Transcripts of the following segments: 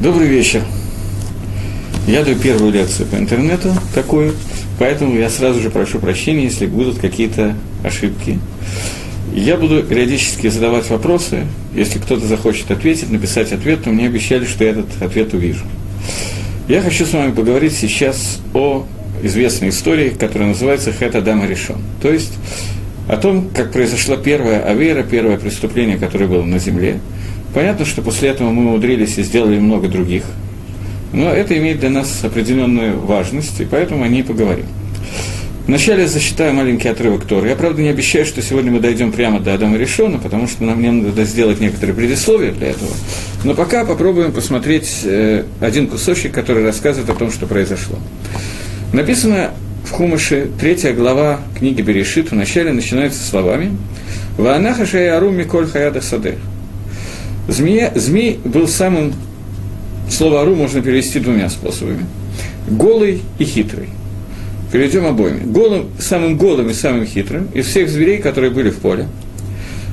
Добрый вечер. Я даю первую лекцию по интернету, такую, поэтому я сразу же прошу прощения, если будут какие-то ошибки. Я буду периодически задавать вопросы. Если кто-то захочет ответить, написать ответ, то мне обещали, что я этот ответ увижу. Я хочу с вами поговорить сейчас о известной истории, которая называется «Хэт Адама решен». То есть о том, как произошла первая авера, первое преступление, которое было на земле. Понятно, что после этого мы умудрились и сделали много других. Но это имеет для нас определенную важность, и поэтому о ней поговорим. Вначале я зачитаю маленький отрывок Торы. Я, правда, не обещаю, что сегодня мы дойдем прямо до Адама Решона, потому что нам мне надо сделать некоторые предисловия для этого. Но пока попробуем посмотреть э, один кусочек, который рассказывает о том, что произошло. Написано в Хумыше, третья глава книги Берешит, вначале начинается словами «Ваанаха шаяру миколь хаяда саде». Змея, змей был самым, слово «ару» можно перевести двумя способами. Голый и хитрый. Перейдем обоими. Голым, самым голым и самым хитрым из всех зверей, которые были в поле.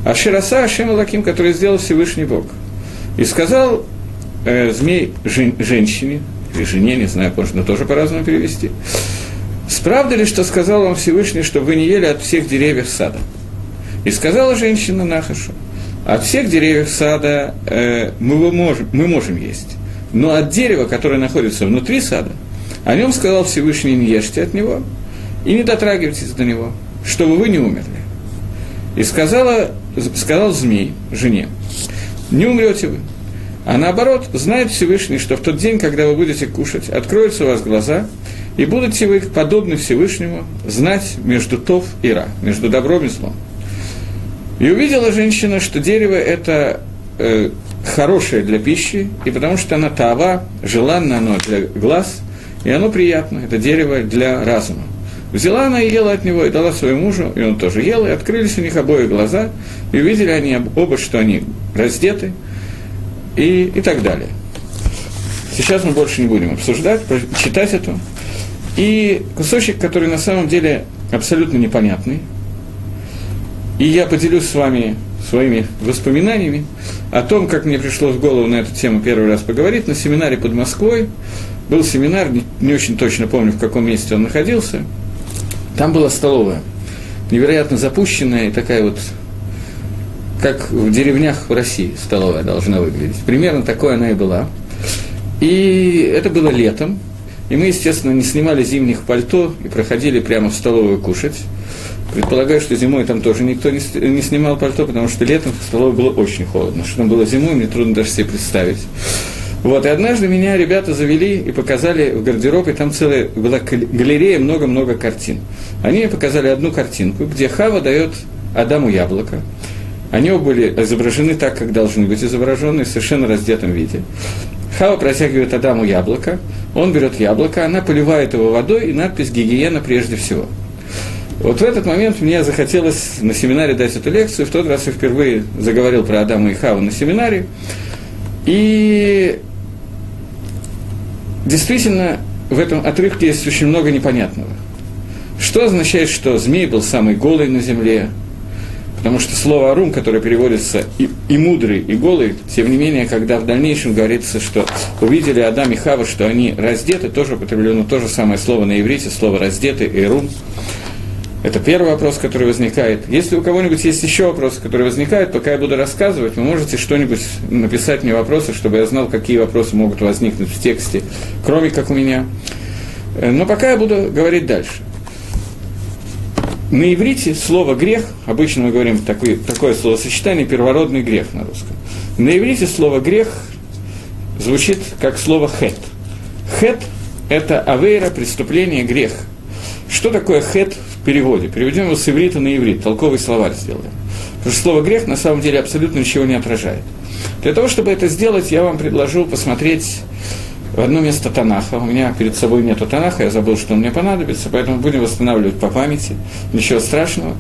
А Шираса Ашем Лаким, который сделал Всевышний Бог. И сказал э, змей жен, женщине, или жене, не знаю, можно тоже по-разному перевести, Справда ли, что сказал вам Всевышний, что вы не ели от всех деревьев сада? И сказала женщина Нахашу, от всех деревьев сада э, мы, можем, мы можем есть, но от дерева, которое находится внутри сада, о нем сказал Всевышний, не ешьте от него и не дотрагивайтесь до него, чтобы вы не умерли. И сказала, сказал змей жене, не умрете вы. А наоборот, знает Всевышний, что в тот день, когда вы будете кушать, откроются у вас глаза – и будете вы, подобны Всевышнему, знать между тов и ра, между добром и злом. И увидела женщина, что дерево – это э, хорошее для пищи, и потому что оно тава, желанно оно для глаз, и оно приятно, это дерево для разума. Взяла она и ела от него, и дала своему мужу, и он тоже ел, и открылись у них обои глаза, и увидели они оба, что они раздеты, и, и так далее. Сейчас мы больше не будем обсуждать, читать это. И кусочек, который на самом деле абсолютно непонятный. И я поделюсь с вами своими воспоминаниями о том, как мне пришло в голову на эту тему первый раз поговорить на семинаре под Москвой. Был семинар, не, не очень точно помню, в каком месте он находился. Там была столовая, невероятно запущенная и такая вот, как в деревнях в России столовая должна выглядеть. Примерно такой она и была. И это было летом, и мы, естественно, не снимали зимних пальто и проходили прямо в столовую кушать. Предполагаю, что зимой там тоже никто не, снимал пальто, потому что летом в столовой было очень холодно. Что там было зимой, мне трудно даже себе представить. Вот, и однажды меня ребята завели и показали в гардероб, и там целая была галерея, много-много картин. Они мне показали одну картинку, где Хава дает Адаму яблоко. Они оба были изображены так, как должны быть изображены, в совершенно раздетом виде. Хава протягивает Адаму яблоко, он берет яблоко, она поливает его водой, и надпись «Гигиена прежде всего». Вот в этот момент мне захотелось на семинаре дать эту лекцию. В тот раз я впервые заговорил про Адама и Хаву на семинаре. И действительно, в этом отрывке есть очень много непонятного. Что означает, что змей был самый голый на земле, Потому что слово «арум», которое переводится и, и «мудрый», и «голый», тем не менее, когда в дальнейшем говорится, что увидели Адам и Хава, что они раздеты, тоже употреблено то же самое слово на иврите, слово «раздеты» и «рум». Это первый вопрос, который возникает. Если у кого-нибудь есть еще вопросы, которые возникают, пока я буду рассказывать, вы можете что-нибудь написать мне вопросы, чтобы я знал, какие вопросы могут возникнуть в тексте, кроме как у меня. Э, но пока я буду говорить дальше. На иврите слово «грех», обычно мы говорим такое, такое словосочетание «первородный грех» на русском. На иврите слово «грех» звучит как слово «хет». «Хет» – это авейра, преступление, грех. Что такое «хет» в переводе? Переведем его с иврита на иврит, толковый словарь сделаем. Потому что слово «грех» на самом деле абсолютно ничего не отражает. Для того, чтобы это сделать, я вам предложу посмотреть в одно место Танаха. У меня перед собой нету Танаха, я забыл, что он мне понадобится, поэтому будем восстанавливать по памяти. Ничего страшного.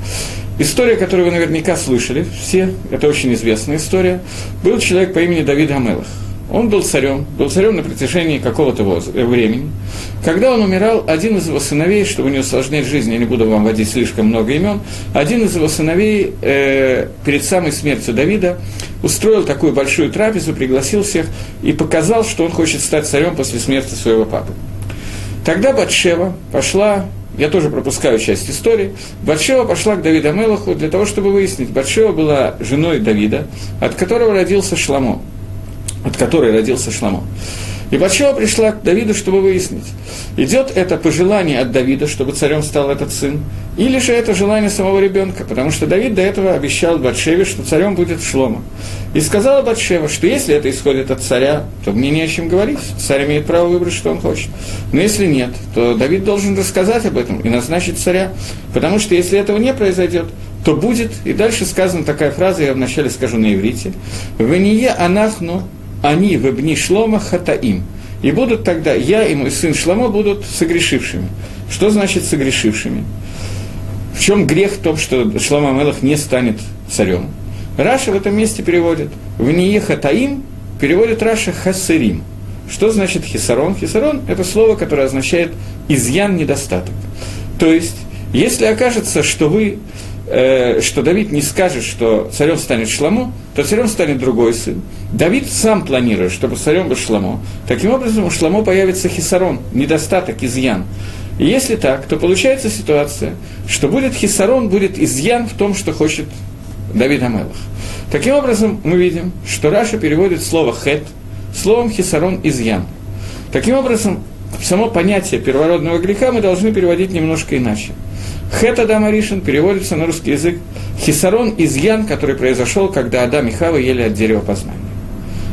История, которую вы наверняка слышали, все, это очень известная история. Был человек по имени Давид Амелах. Он был царем, был царем на протяжении какого-то времени. Когда он умирал, один из его сыновей, чтобы не усложнять жизнь, я не буду вам вводить слишком много имен, один из его сыновей э, перед самой смертью Давида устроил такую большую трапезу, пригласил всех и показал, что он хочет стать царем после смерти своего папы. Тогда Батшева пошла я тоже пропускаю часть истории. Батшева пошла к Давиду Мелаху для того, чтобы выяснить. Батшева была женой Давида, от которого родился Шламо от которой родился Шламо. И Батшева пришла к Давиду, чтобы выяснить, идет это пожелание от Давида, чтобы царем стал этот сын, или же это желание самого ребенка, потому что Давид до этого обещал Батшеве, что царем будет Шлома. И сказала Батшева, что если это исходит от царя, то мне не о чем говорить, царь имеет право выбрать, что он хочет. Но если нет, то Давид должен рассказать об этом и назначить царя, потому что если этого не произойдет, то будет, и дальше сказана такая фраза, я вначале скажу на иврите, «Вение анахну они в Ибни Шлома хатаим. И будут тогда, я и мой сын Шломо будут согрешившими. Что значит согрешившими? В чем грех в том, что Шломо Мелах не станет царем? Раша в этом месте переводит в Ние хатаим, переводит Раша хасырим. Что значит хисарон? Хисарон – это слово, которое означает изъян, недостаток. То есть, если окажется, что вы э, что Давид не скажет, что царем станет Шламо, то царем станет другой сын. Давид сам планирует, чтобы царем был Шламо. Таким образом, у Шламо появится хисарон, недостаток, изъян. И если так, то получается ситуация, что будет хисарон, будет изъян в том, что хочет Давид Амелах. Таким образом, мы видим, что Раша переводит слово «хет» словом «хисарон» изъян. Таким образом, само понятие первородного греха мы должны переводить немножко иначе. Хет Адам Аришин переводится на русский язык хисарон изъян, который произошел, когда Адам и Хава ели от дерева познания.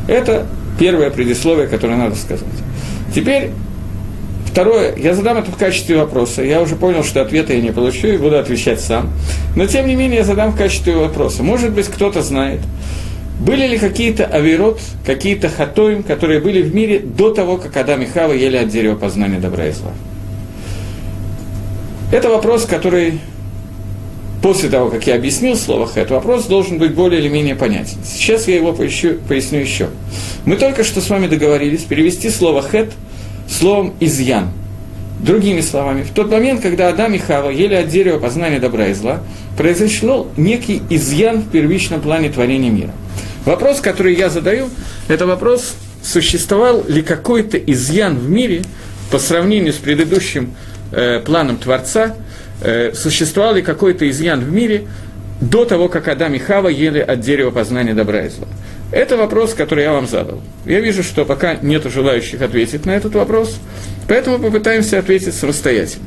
Это первое предисловие, которое надо сказать. Теперь Второе, я задам это в качестве вопроса. Я уже понял, что ответа я не получу и буду отвечать сам. Но тем не менее я задам в качестве вопроса. Может быть, кто-то знает, были ли какие-то авирот, какие-то хатоим, которые были в мире до того, как Адам и Хава ели от дерева познания добра и зла? Это вопрос, который после того, как я объяснил слово «хэт», вопрос должен быть более или менее понятен. Сейчас я его поищу, поясню еще. Мы только что с вами договорились перевести слово «хэт» словом «изъян». Другими словами, в тот момент, когда Адам и Хава ели от дерева познания добра и зла, произошел некий изъян в первичном плане творения мира. Вопрос, который я задаю, это вопрос, существовал ли какой-то изъян в мире по сравнению с предыдущим э, планом Творца, э, существовал ли какой-то изъян в мире до того, как Адам и Хава ели от дерева познания добра и зла. Это вопрос, который я вам задал. Я вижу, что пока нет желающих ответить на этот вопрос, поэтому попытаемся ответить самостоятельно.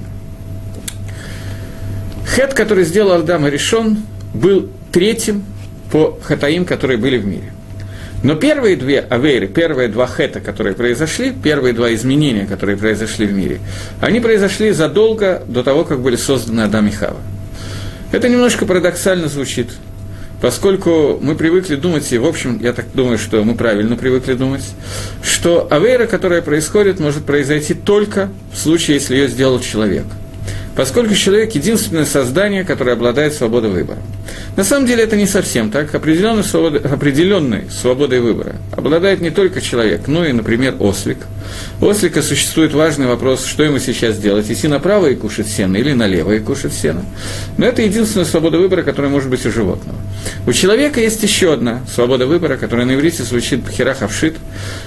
Хет, который сделал Адам и решен, был третьим по хатаим, которые были в мире. Но первые две авейры, первые два хета, которые произошли, первые два изменения, которые произошли в мире, они произошли задолго до того, как были созданы Адам и Хава. Это немножко парадоксально звучит, поскольку мы привыкли думать, и в общем, я так думаю, что мы правильно привыкли думать, что авейра, которая происходит, может произойти только в случае, если ее сделал человек – поскольку человек – единственное создание, которое обладает свободой выбора. На самом деле это не совсем так. Определенной свободой, определенной свободой выбора обладает не только человек, но и, например, ослик. У ослика существует важный вопрос, что ему сейчас делать – идти направо и кушать сено или налево и кушать сено. Но это единственная свобода выбора, которая может быть у животного. У человека есть еще одна свобода выбора, которая на иврите звучит «пхерахавшит».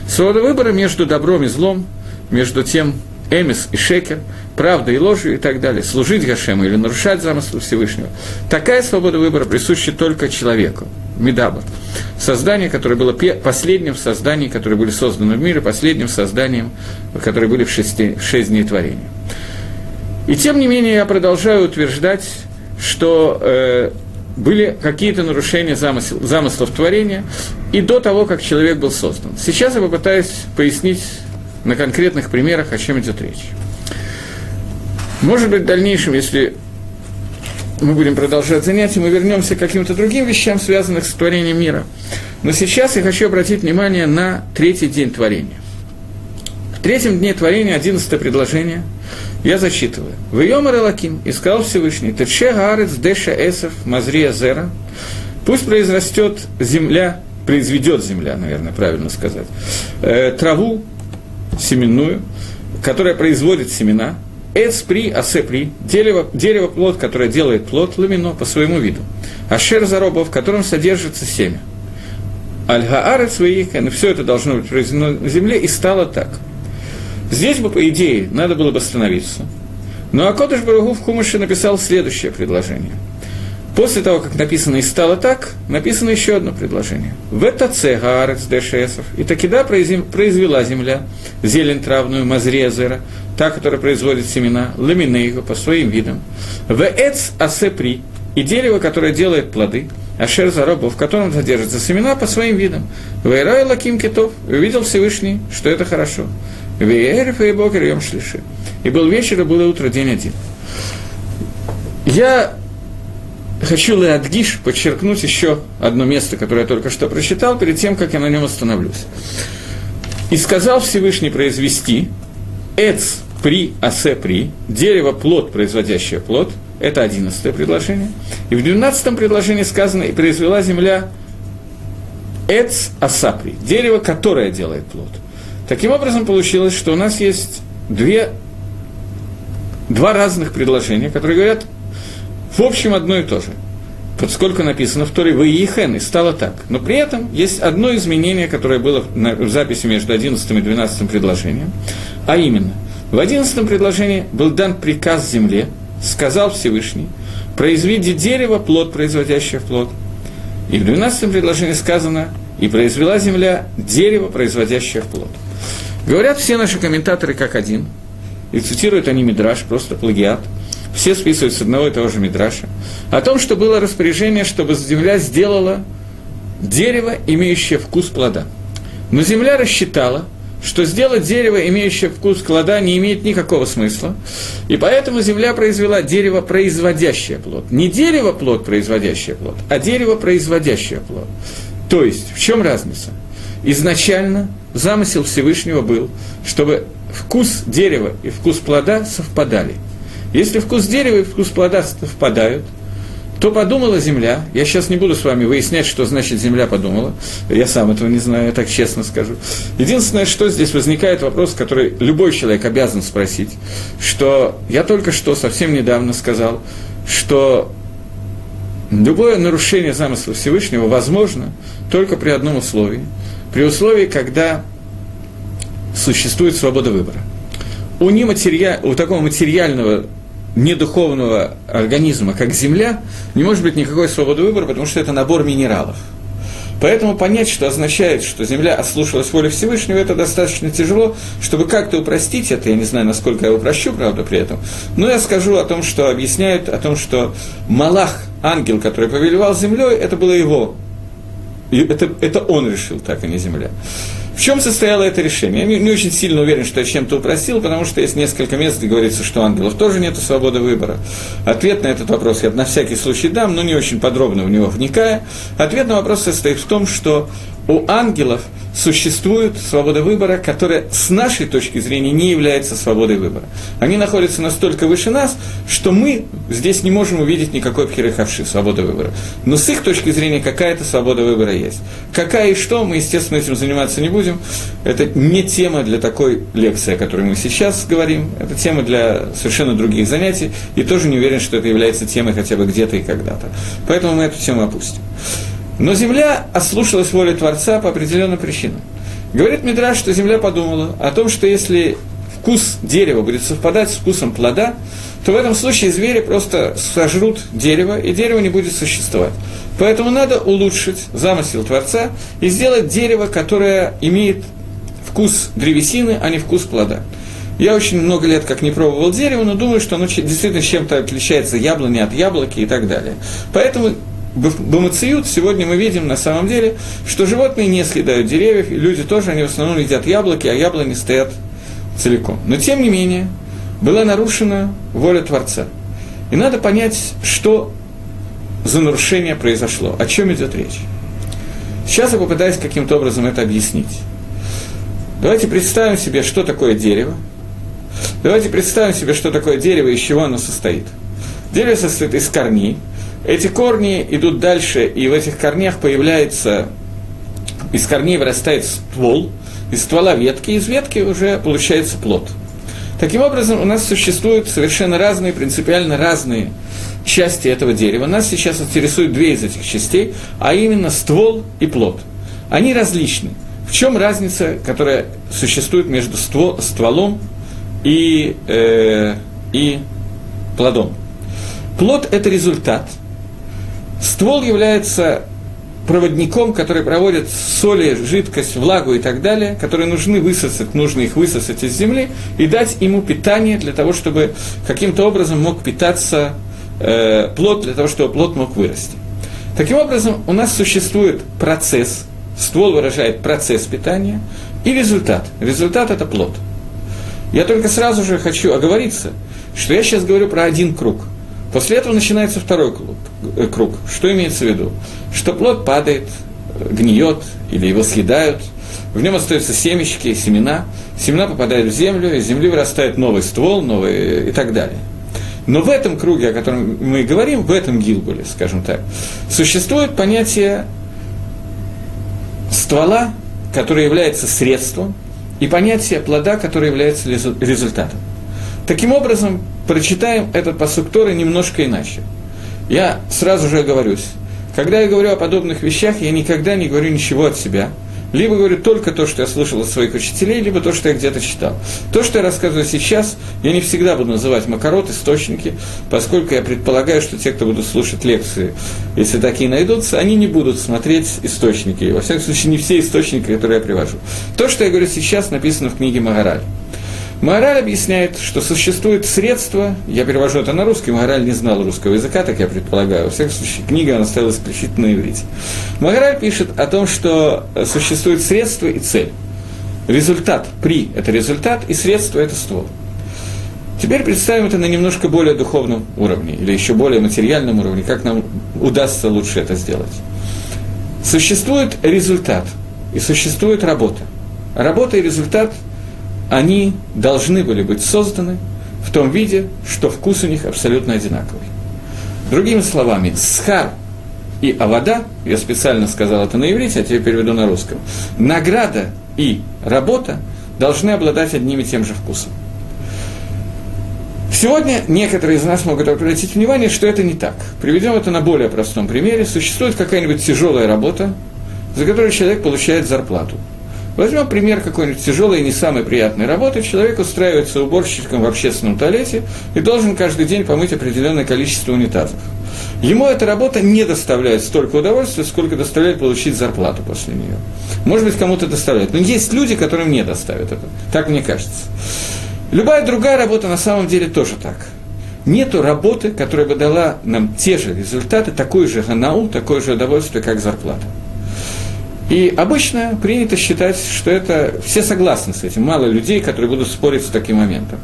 Свобода выбора между добром и злом, между тем, эмис и шекер, правдой и ложью и так далее, служить Гашему или нарушать замыслы Всевышнего. Такая свобода выбора присуща только человеку, Медаба. Создание, которое было последним созданием, которые были созданы в мире, последним созданием, которые были в, шести, в шесть дней творения. И тем не менее я продолжаю утверждать, что э, были какие-то нарушения замысел, замыслов творения и до того, как человек был создан. Сейчас я попытаюсь пояснить на конкретных примерах, о чем идет речь. Может быть, в дальнейшем, если мы будем продолжать занятия, мы вернемся к каким-то другим вещам, связанным с творением мира. Но сейчас я хочу обратить внимание на третий день творения. В третьем дне творения, одиннадцатое предложение, я зачитываю. «В Йомар Элаким, и сказал Всевышний, Тече Гаарец Деша Эсов Мазрия Зера, пусть произрастет земля произведет земля, наверное, правильно сказать, э, траву семенную, которая производит семена, Эц при, асе при, дерево, дерево плод, которое делает плод, ламино по своему виду. Ашер зароба, в котором содержится семя. Аль-Гаарец и все это должно быть произведено на земле, и стало так. Здесь бы, по идее, надо было бы остановиться. Но Акодыш Барагу в Хумыше написал следующее предложение. После того, как написано «и стало так», написано еще одно предложение. «В это Гаарец Дешесов, и такида произвела земля зелень травную Мазрезера, та, которая производит семена, ламинейго по своим видам, в эц асепри, и дерево, которое делает плоды, ашер заробов, в котором содержатся семена по своим видам. Вейрай лаким китов, увидел Всевышний, что это хорошо. Вейериф и бокер ем шлиши. И был вечер, и было утро, день один. Я хочу Леадгиш подчеркнуть еще одно место, которое я только что прочитал, перед тем, как я на нем остановлюсь. «И сказал Всевышний произвести эц при асе при, дерево плод, производящее плод, это одиннадцатое предложение. И в двенадцатом предложении сказано, и произвела земля эц асапри, дерево, которое делает плод. Таким образом, получилось, что у нас есть две, два разных предложения, которые говорят в общем одно и то же. Поскольку написано в Торе «Вы Ехен», и стало так. Но при этом есть одно изменение, которое было в записи между 11 и 12 предложением, а именно – в одиннадцатом предложении был дан приказ земле, сказал Всевышний, произведи дерево, плод, производящее плод. И в двенадцатом предложении сказано, и произвела земля дерево, производящее плод. Говорят все наши комментаторы как один, и цитируют они Мидраш, просто плагиат, все списывают с одного и того же Мидраша, о том, что было распоряжение, чтобы земля сделала дерево, имеющее вкус плода. Но земля рассчитала – что сделать дерево, имеющее вкус клада, не имеет никакого смысла. И поэтому земля произвела дерево, производящее плод. Не дерево плод, производящее плод, а дерево, производящее плод. То есть, в чем разница? Изначально замысел Всевышнего был, чтобы вкус дерева и вкус плода совпадали. Если вкус дерева и вкус плода совпадают – то подумала земля, я сейчас не буду с вами выяснять, что значит земля подумала, я сам этого не знаю, я так честно скажу. Единственное, что здесь возникает вопрос, который любой человек обязан спросить, что я только что совсем недавно сказал, что любое нарушение замысла Всевышнего возможно только при одном условии, при условии, когда существует свобода выбора. У, нематериа... у такого материального недуховного организма, как Земля, не может быть никакой свободы выбора, потому что это набор минералов. Поэтому понять, что означает, что Земля ослушалась воли Всевышнего, это достаточно тяжело, чтобы как-то упростить это, я не знаю, насколько я упрощу, правда, при этом, но я скажу о том, что объясняют, о том, что Малах, ангел, который повелевал Землей, это было его, это, это он решил так, а не Земля. В чем состояло это решение? Я не, очень сильно уверен, что я чем-то упросил, потому что есть несколько мест, где говорится, что у ангелов тоже нет свободы выбора. Ответ на этот вопрос я на всякий случай дам, но не очень подробно в него вникая. Ответ на вопрос состоит в том, что у ангелов существует свобода выбора, которая с нашей точки зрения не является свободой выбора. Они находятся настолько выше нас, что мы здесь не можем увидеть никакой пхерехавши, свободы выбора. Но с их точки зрения какая-то свобода выбора есть. Какая и что, мы, естественно, этим заниматься не будем. Это не тема для такой лекции, о которой мы сейчас говорим. Это тема для совершенно других занятий. И тоже не уверен, что это является темой хотя бы где-то и когда-то. Поэтому мы эту тему опустим. Но земля ослушалась воли Творца по определенным причинам. Говорит Мидраш, что земля подумала о том, что если вкус дерева будет совпадать с вкусом плода, то в этом случае звери просто сожрут дерево, и дерево не будет существовать. Поэтому надо улучшить замысел Творца и сделать дерево, которое имеет вкус древесины, а не вкус плода. Я очень много лет как не пробовал дерево, но думаю, что оно действительно чем-то отличается яблони от яблоки и так далее. Поэтому Бамациют сегодня мы видим на самом деле, что животные не съедают деревьев, и люди тоже, они в основном едят яблоки, а яблони стоят целиком. Но тем не менее, была нарушена воля Творца. И надо понять, что за нарушение произошло, о чем идет речь. Сейчас я попытаюсь каким-то образом это объяснить. Давайте представим себе, что такое дерево. Давайте представим себе, что такое дерево и из чего оно состоит. Дерево состоит из корней, эти корни идут дальше, и в этих корнях появляется из корней вырастает ствол, из ствола ветки, из ветки уже получается плод. Таким образом, у нас существуют совершенно разные, принципиально разные части этого дерева. Нас сейчас интересуют две из этих частей, а именно ствол и плод. Они различны. В чем разница, которая существует между ствол, стволом и, э, и плодом? Плод – это результат. Ствол является проводником, который проводит соли, жидкость, влагу и так далее, которые нужны высосать, нужно их высосать из земли и дать ему питание для того, чтобы каким-то образом мог питаться э, плод, для того, чтобы плод мог вырасти. Таким образом, у нас существует процесс, ствол выражает процесс питания и результат. Результат – это плод. Я только сразу же хочу оговориться, что я сейчас говорю про один круг – После этого начинается второй э, круг. Что имеется в виду? Что плод падает, гниет или его съедают, в нем остаются семечки, семена, семена попадают в землю, из земли вырастает новый ствол, новый и так далее. Но в этом круге, о котором мы говорим, в этом гилгуле, скажем так, существует понятие ствола, которое является средством, и понятие плода, которое является результатом. Таким образом, прочитаем этот посук Торы немножко иначе. Я сразу же оговорюсь. Когда я говорю о подобных вещах, я никогда не говорю ничего от себя. Либо говорю только то, что я слышал от своих учителей, либо то, что я где-то читал. То, что я рассказываю сейчас, я не всегда буду называть макарот, источники, поскольку я предполагаю, что те, кто будут слушать лекции, если такие найдутся, они не будут смотреть источники. Во всяком случае, не все источники, которые я привожу. То, что я говорю сейчас, написано в книге Магараль. Мораль объясняет, что существует средство, я перевожу это на русский, Мораль не знал русского языка, так я предполагаю, во всяком случае, книга она стояла исключительно на иврите. Мораль пишет о том, что существует средство и цель. Результат, при – это результат, и средство – это ствол. Теперь представим это на немножко более духовном уровне, или еще более материальном уровне, как нам удастся лучше это сделать. Существует результат, и существует работа. Работа и результат – они должны были быть созданы в том виде, что вкус у них абсолютно одинаковый. Другими словами, схар и авода, я специально сказал это на иврите, а теперь переведу на русском, награда и работа должны обладать одним и тем же вкусом. Сегодня некоторые из нас могут обратить внимание, что это не так. Приведем это на более простом примере. Существует какая-нибудь тяжелая работа, за которую человек получает зарплату – Возьмем пример какой-нибудь тяжелой и не самой приятной работы. Человек устраивается уборщиком в общественном туалете и должен каждый день помыть определенное количество унитазов. Ему эта работа не доставляет столько удовольствия, сколько доставляет получить зарплату после нее. Может быть, кому-то доставляет. Но есть люди, которым не доставят это. Так мне кажется. Любая другая работа на самом деле тоже так. Нету работы, которая бы дала нам те же результаты, такой же ганау, такое же удовольствие, как зарплата. И обычно принято считать, что это все согласны с этим, мало людей, которые будут спорить с таким моментом.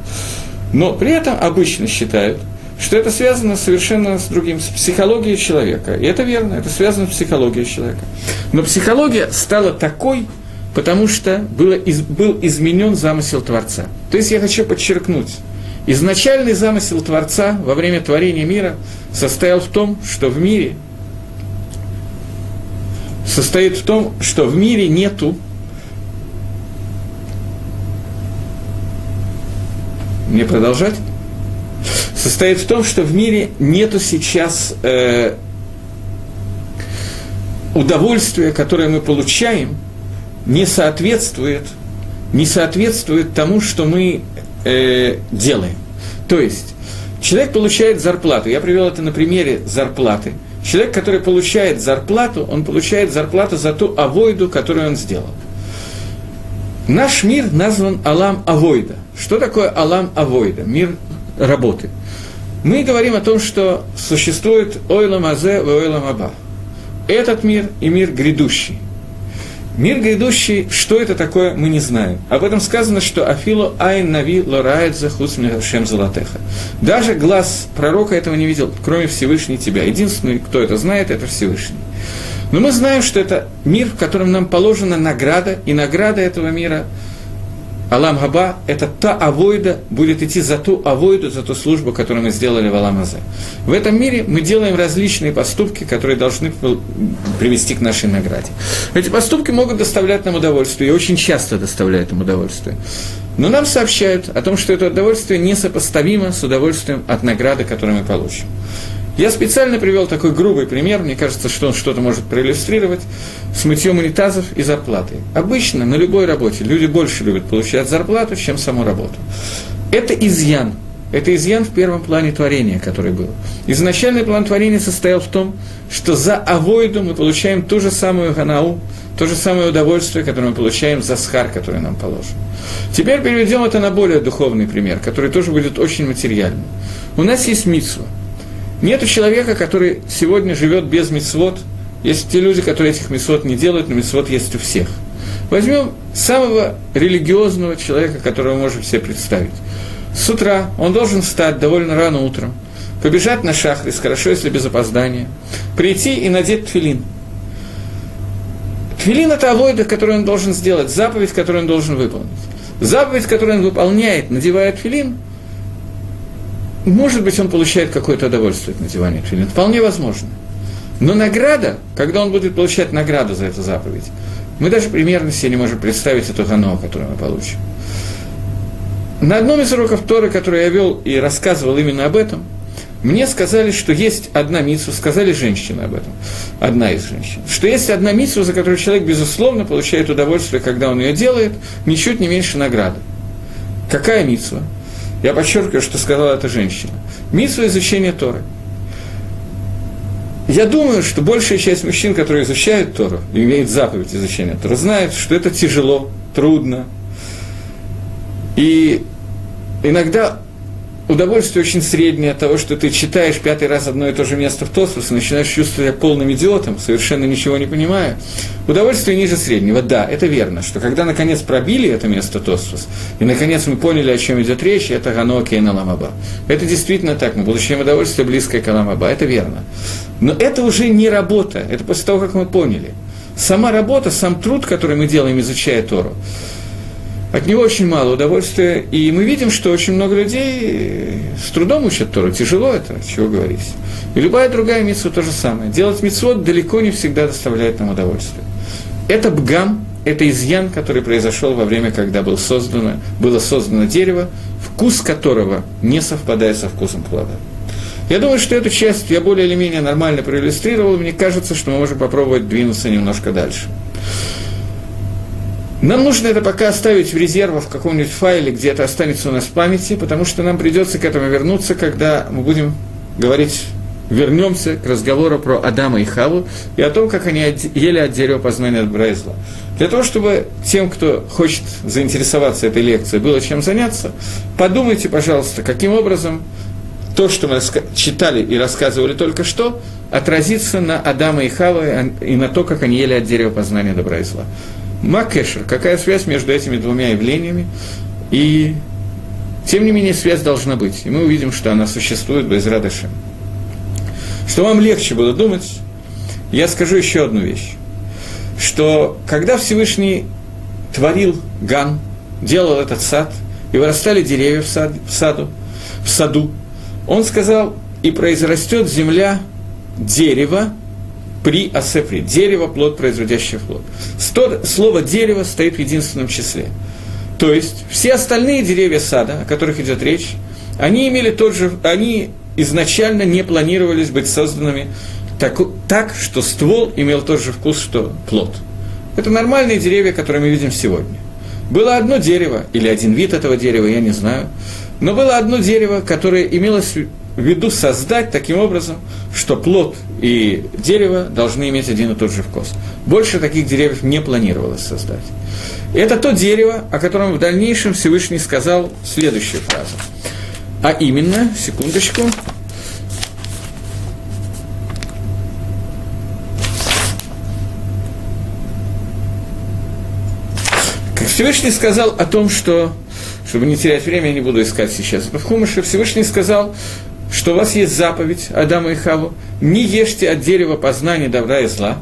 Но при этом обычно считают, что это связано совершенно с другим, с психологией человека. И это верно, это связано с психологией человека. Но психология стала такой, потому что было, из, был изменен замысел Творца. То есть я хочу подчеркнуть, изначальный замысел Творца во время творения мира состоял в том, что в мире – состоит в том, что в мире нету мне продолжать? Состоит в том, что в мире нету сейчас э, удовольствия, которое мы получаем, не соответствует, не соответствует тому, что мы э, делаем. То есть человек получает зарплату. Я привел это на примере зарплаты. Человек, который получает зарплату, он получает зарплату за ту авойду, которую он сделал. Наш мир назван Алам Авойда. Что такое Алам Авойда? Мир работы. Мы говорим о том, что существует Ойлам Азе и Ойлам Аба. Этот мир и мир грядущий. Мир грядущий, что это такое, мы не знаем. Об этом сказано, что Афилу Айн Нави Лорает Захус Шем Золотеха. Даже глаз пророка этого не видел, кроме Всевышней тебя. Единственный, кто это знает, это Всевышний. Но мы знаем, что это мир, в котором нам положена награда, и награда этого мира Алам Габа – это та авойда, будет идти за ту авойду, за ту службу, которую мы сделали в Алам Азе. В этом мире мы делаем различные поступки, которые должны привести к нашей награде. Эти поступки могут доставлять нам удовольствие, и очень часто доставляют нам удовольствие. Но нам сообщают о том, что это удовольствие несопоставимо с удовольствием от награды, которую мы получим. Я специально привел такой грубый пример, мне кажется, что он что-то может проиллюстрировать, с мытьем унитазов и зарплатой. Обычно на любой работе люди больше любят получать зарплату, чем саму работу. Это изъян. Это изъян в первом плане творения, который был. Изначальный план творения состоял в том, что за авойду мы получаем ту же самую ганау, то же самое удовольствие, которое мы получаем за схар, который нам положен. Теперь переведем это на более духовный пример, который тоже будет очень материальным. У нас есть митсва – нет человека, который сегодня живет без мецвод. Есть те люди, которые этих мецвод не делают, но мецвод есть у всех. Возьмем самого религиозного человека, которого мы можем себе представить. С утра он должен встать довольно рано утром, побежать на шахрис, хорошо, если без опоздания, прийти и надеть тфилин. Тфилин – это авойда, которую он должен сделать, заповедь, которую он должен выполнить. Заповедь, которую он выполняет, надевая тфилин – может быть, он получает какое-то удовольствие от надевания тфилин. Вполне возможно. Но награда, когда он будет получать награду за эту заповедь, мы даже примерно себе не можем представить эту гано, которую мы получим. На одном из уроков Торы, который я вел и рассказывал именно об этом, мне сказали, что есть одна митсу, сказали женщины об этом, одна из женщин, что есть одна митсу, за которую человек, безусловно, получает удовольствие, когда он ее делает, ничуть не меньше награды. Какая митсва? Я подчеркиваю, что сказала эта женщина. Митсу изучения Торы. Я думаю, что большая часть мужчин, которые изучают Тору, имеют заповедь изучения Торы, знают, что это тяжело, трудно. И иногда удовольствие очень среднее от того, что ты читаешь пятый раз одно и то же место в Тосфос и начинаешь чувствовать себя полным идиотом, совершенно ничего не понимая. Удовольствие ниже среднего. Да, это верно, что когда наконец пробили это место Тосфос, и наконец мы поняли, о чем идет речь, это Гано Кейна Ламаба. Это действительно так, мы получаем удовольствие близкое к Ламаба, это верно. Но это уже не работа, это после того, как мы поняли. Сама работа, сам труд, который мы делаем, изучая Тору, от него очень мало удовольствия, и мы видим, что очень много людей с трудом учат Тору, тяжело это, чего говорить. И любая другая митцва то же самое. Делать митцвот далеко не всегда доставляет нам удовольствие. Это бгам, это изъян, который произошел во время, когда был создано, было создано дерево, вкус которого не совпадает со вкусом плода. Я думаю, что эту часть я более или менее нормально проиллюстрировал, мне кажется, что мы можем попробовать двинуться немножко дальше. Нам нужно это пока оставить в резервах в каком-нибудь файле, где это останется у нас в памяти, потому что нам придется к этому вернуться, когда мы будем говорить, вернемся к разговору про Адама и Хаву и о том, как они ели от дерева познания от Брайзла. Для того, чтобы тем, кто хочет заинтересоваться этой лекцией, было чем заняться, подумайте, пожалуйста, каким образом то, что мы читали и рассказывали только что, отразится на Адама и Хава и на то, как они ели от дерева познания добра и зла. Макешер, какая связь между этими двумя явлениями? И тем не менее связь должна быть. И мы увидим, что она существует без радыши. Что вам легче было думать, я скажу еще одну вещь. Что когда Всевышний творил Ган, делал этот сад, и вырастали деревья в, сад, в, саду, в саду, он сказал, и произрастет земля дерево, при асепри. Дерево, плод, производящий плод. Слово дерево стоит в единственном числе. То есть все остальные деревья сада, о которых идет речь, они имели тот же, они изначально не планировались быть созданными так, так, что ствол имел тот же вкус, что плод. Это нормальные деревья, которые мы видим сегодня. Было одно дерево, или один вид этого дерева, я не знаю, но было одно дерево, которое имелось в виду создать таким образом, что плод и дерево должны иметь один и тот же вкус. Больше таких деревьев не планировалось создать. И это то дерево, о котором в дальнейшем Всевышний сказал следующую фразу. А именно, секундочку, Всевышний сказал о том, что чтобы не терять время, я не буду искать сейчас. В Хумыше Всевышний сказал, что у вас есть заповедь Адама и Хаву, не ешьте от дерева познания добра и зла,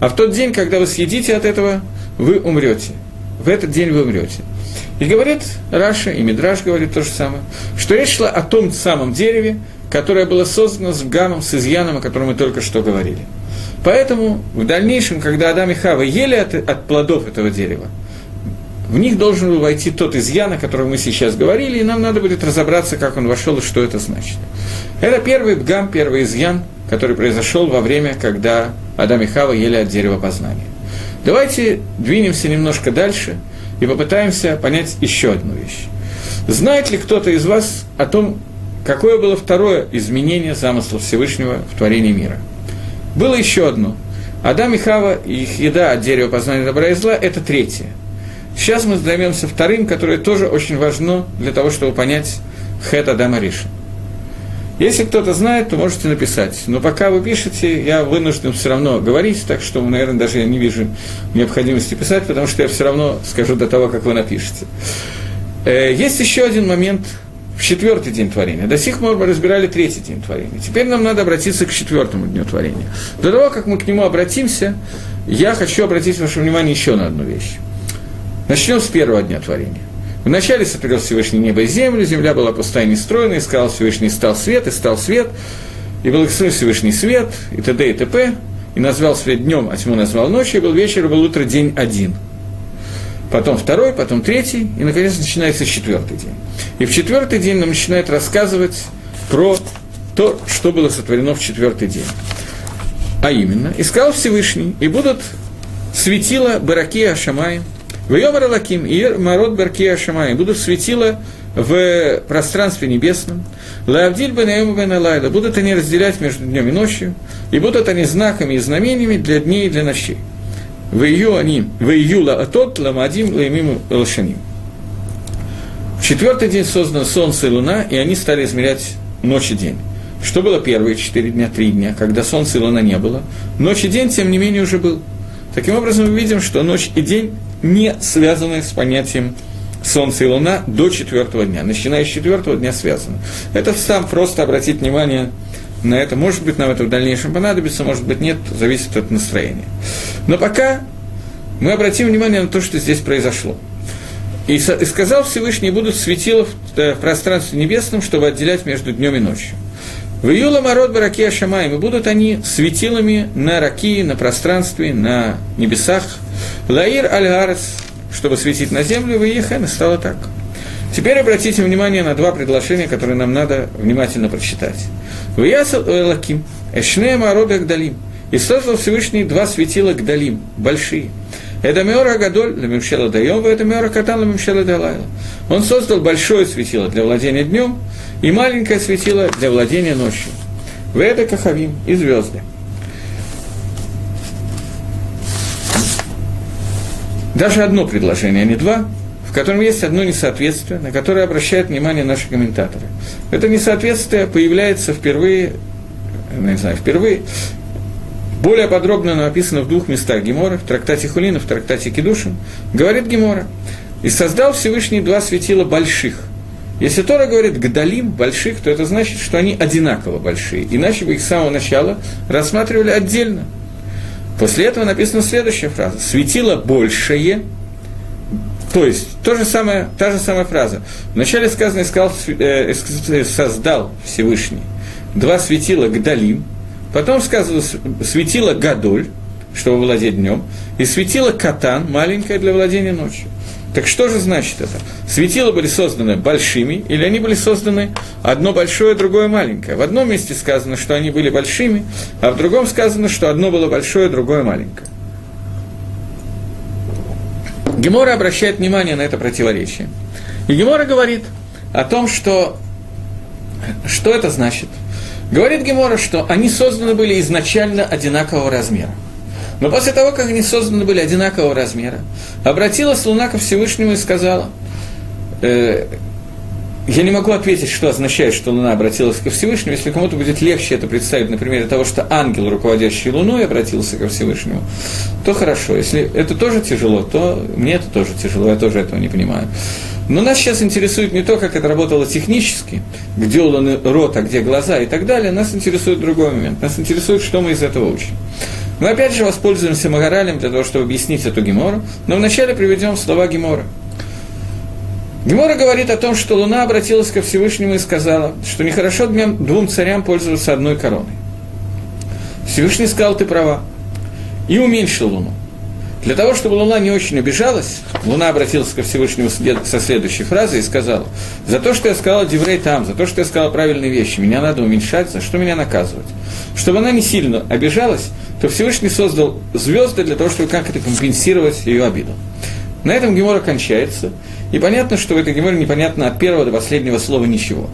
а в тот день, когда вы съедите от этого, вы умрете. в этот день вы умрете. И говорит Раша, и Мидраш говорит то же самое, что речь шла о том самом дереве, которое было создано с гамом, с изъяном, о котором мы только что говорили. Поэтому в дальнейшем, когда Адам и Хава ели от, от плодов этого дерева, в них должен был войти тот изъян, о котором мы сейчас говорили, и нам надо будет разобраться, как он вошел и что это значит. Это первый бгам, первый изъян, который произошел во время, когда Адам и Хава ели от дерева познания. Давайте двинемся немножко дальше и попытаемся понять еще одну вещь. Знает ли кто-то из вас о том, какое было второе изменение замысла Всевышнего в творении мира? Было еще одно. Адам и Хава их еда от дерева познания добра и зла – это третье. Сейчас мы займемся вторым, которое тоже очень важно для того, чтобы понять Хет Адама. Если кто-то знает, то можете написать. Но пока вы пишете, я вынужден все равно говорить, так что, наверное, даже я не вижу необходимости писать, потому что я все равно скажу до того, как вы напишете. Э, есть еще один момент в четвертый день творения. До сих пор мы разбирали третий день творения. Теперь нам надо обратиться к четвертому дню творения. До того, как мы к нему обратимся, я хочу обратить ваше внимание еще на одну вещь. Начнем с первого дня творения. Вначале сотворил Всевышний небо и землю, земля была пустая и нестроена, и сказал Всевышний, стал свет, и стал свет, и был Всевышний свет, и т.д. и т.п., и назвал свет днем, а тьму назвал ночью, и был вечер, и был утро, день один. Потом второй, потом третий, и, наконец, начинается четвертый день. И в четвертый день нам начинает рассказывать про то, что было сотворено в четвертый день. А именно, искал Всевышний, и будут светила Бараки Ашамаем, Вайомар Лаким и Марот Беркия Шамай будут светила в пространстве небесном. Лавдиль бен Алайда будут они разделять между днем и ночью, и будут они знаками и знамениями для дней и для ночей. В они, в июла атот ламадим лаимим лашаним. В четвертый день создано солнце и луна, и они стали измерять ночь и день. Что было первые четыре дня, три дня, когда солнца и луна не было? Ночь и день, тем не менее, уже был. Таким образом, мы видим, что ночь и день не связаны с понятием Солнце и Луна до четвертого дня. Начиная с четвертого дня связаны. Это сам просто обратить внимание на это. Может быть, нам это в дальнейшем понадобится, может быть, нет, зависит от настроения. Но пока мы обратим внимание на то, что здесь произошло. И, сказал Всевышний, будут светила в, э, в пространстве небесном, чтобы отделять между днем и ночью. В июла мород бараки Ашамаем, и будут они светилами на раки, на пространстве, на небесах. Лаир аль чтобы светить на землю, в Иехен, и стало так. Теперь обратите внимание на два предложения, которые нам надо внимательно прочитать. В Ясал Лаким, Эшне Марода Гдалим. И создал Всевышний два светила Гдалим, большие. Это Меора Гадоль, Лемемшела Даем, это Меора Катан, Лемемшела Далайла. Он создал большое светило для владения днем и маленькое светило для владения ночью. В это Кахавим и звезды. Даже одно предложение, а не два, в котором есть одно несоответствие, на которое обращают внимание наши комментаторы. Это несоответствие появляется впервые, не знаю, впервые, более подробно оно описано в двух местах Гемора, в трактате Хулина, в трактате Кедушин. Говорит Гемора, и создал Всевышний два светила больших. Если Тора говорит «гдалим» больших, то это значит, что они одинаково большие. Иначе бы их с самого начала рассматривали отдельно. После этого написана следующая фраза. «Светило большее», то есть то же самое, та же самая фраза. Вначале сказано искал, э, «создал Всевышний» два светила «гдалим», потом сказано «светило «гадоль», чтобы владеть днем, и светило «катан», маленькое для владения ночью. Так что же значит это? Светила были созданы большими, или они были созданы одно большое, другое маленькое? В одном месте сказано, что они были большими, а в другом сказано, что одно было большое, другое маленькое. Гемора обращает внимание на это противоречие. И Гемора говорит о том, что, что это значит. Говорит Гемора, что они созданы были изначально одинакового размера. Но после того, как они созданы были одинакового размера, обратилась Луна ко Всевышнему и сказала, э, я не могу ответить, что означает, что Луна обратилась ко Всевышнему. Если кому-то будет легче это представить на примере того, что ангел, руководящий Луной, обратился ко Всевышнему, то хорошо. Если это тоже тяжело, то мне это тоже тяжело, я тоже этого не понимаю. Но нас сейчас интересует не то, как это работало технически, где Луны рот, а где глаза и так далее. Нас интересует другой момент. Нас интересует, что мы из этого учим. Мы опять же воспользуемся Магаралем для того, чтобы объяснить эту Гемору, но вначале приведем слова Гемора. Гемора говорит о том, что Луна обратилась ко Всевышнему и сказала, что нехорошо двум царям пользоваться одной короной. Всевышний сказал, ты права, и уменьшил Луну. Для того, чтобы Луна не очень обижалась, Луна обратилась ко Всевышнему со следующей фразой и сказала, за то, что я сказала Диврей там, за то, что я сказала правильные вещи, меня надо уменьшать, за что меня наказывать. Чтобы она не сильно обижалась, то Всевышний создал звезды для того, чтобы как-то компенсировать ее обиду. На этом Гемора кончается, и понятно, что в этой Геморе непонятно от первого до последнего слова ничего.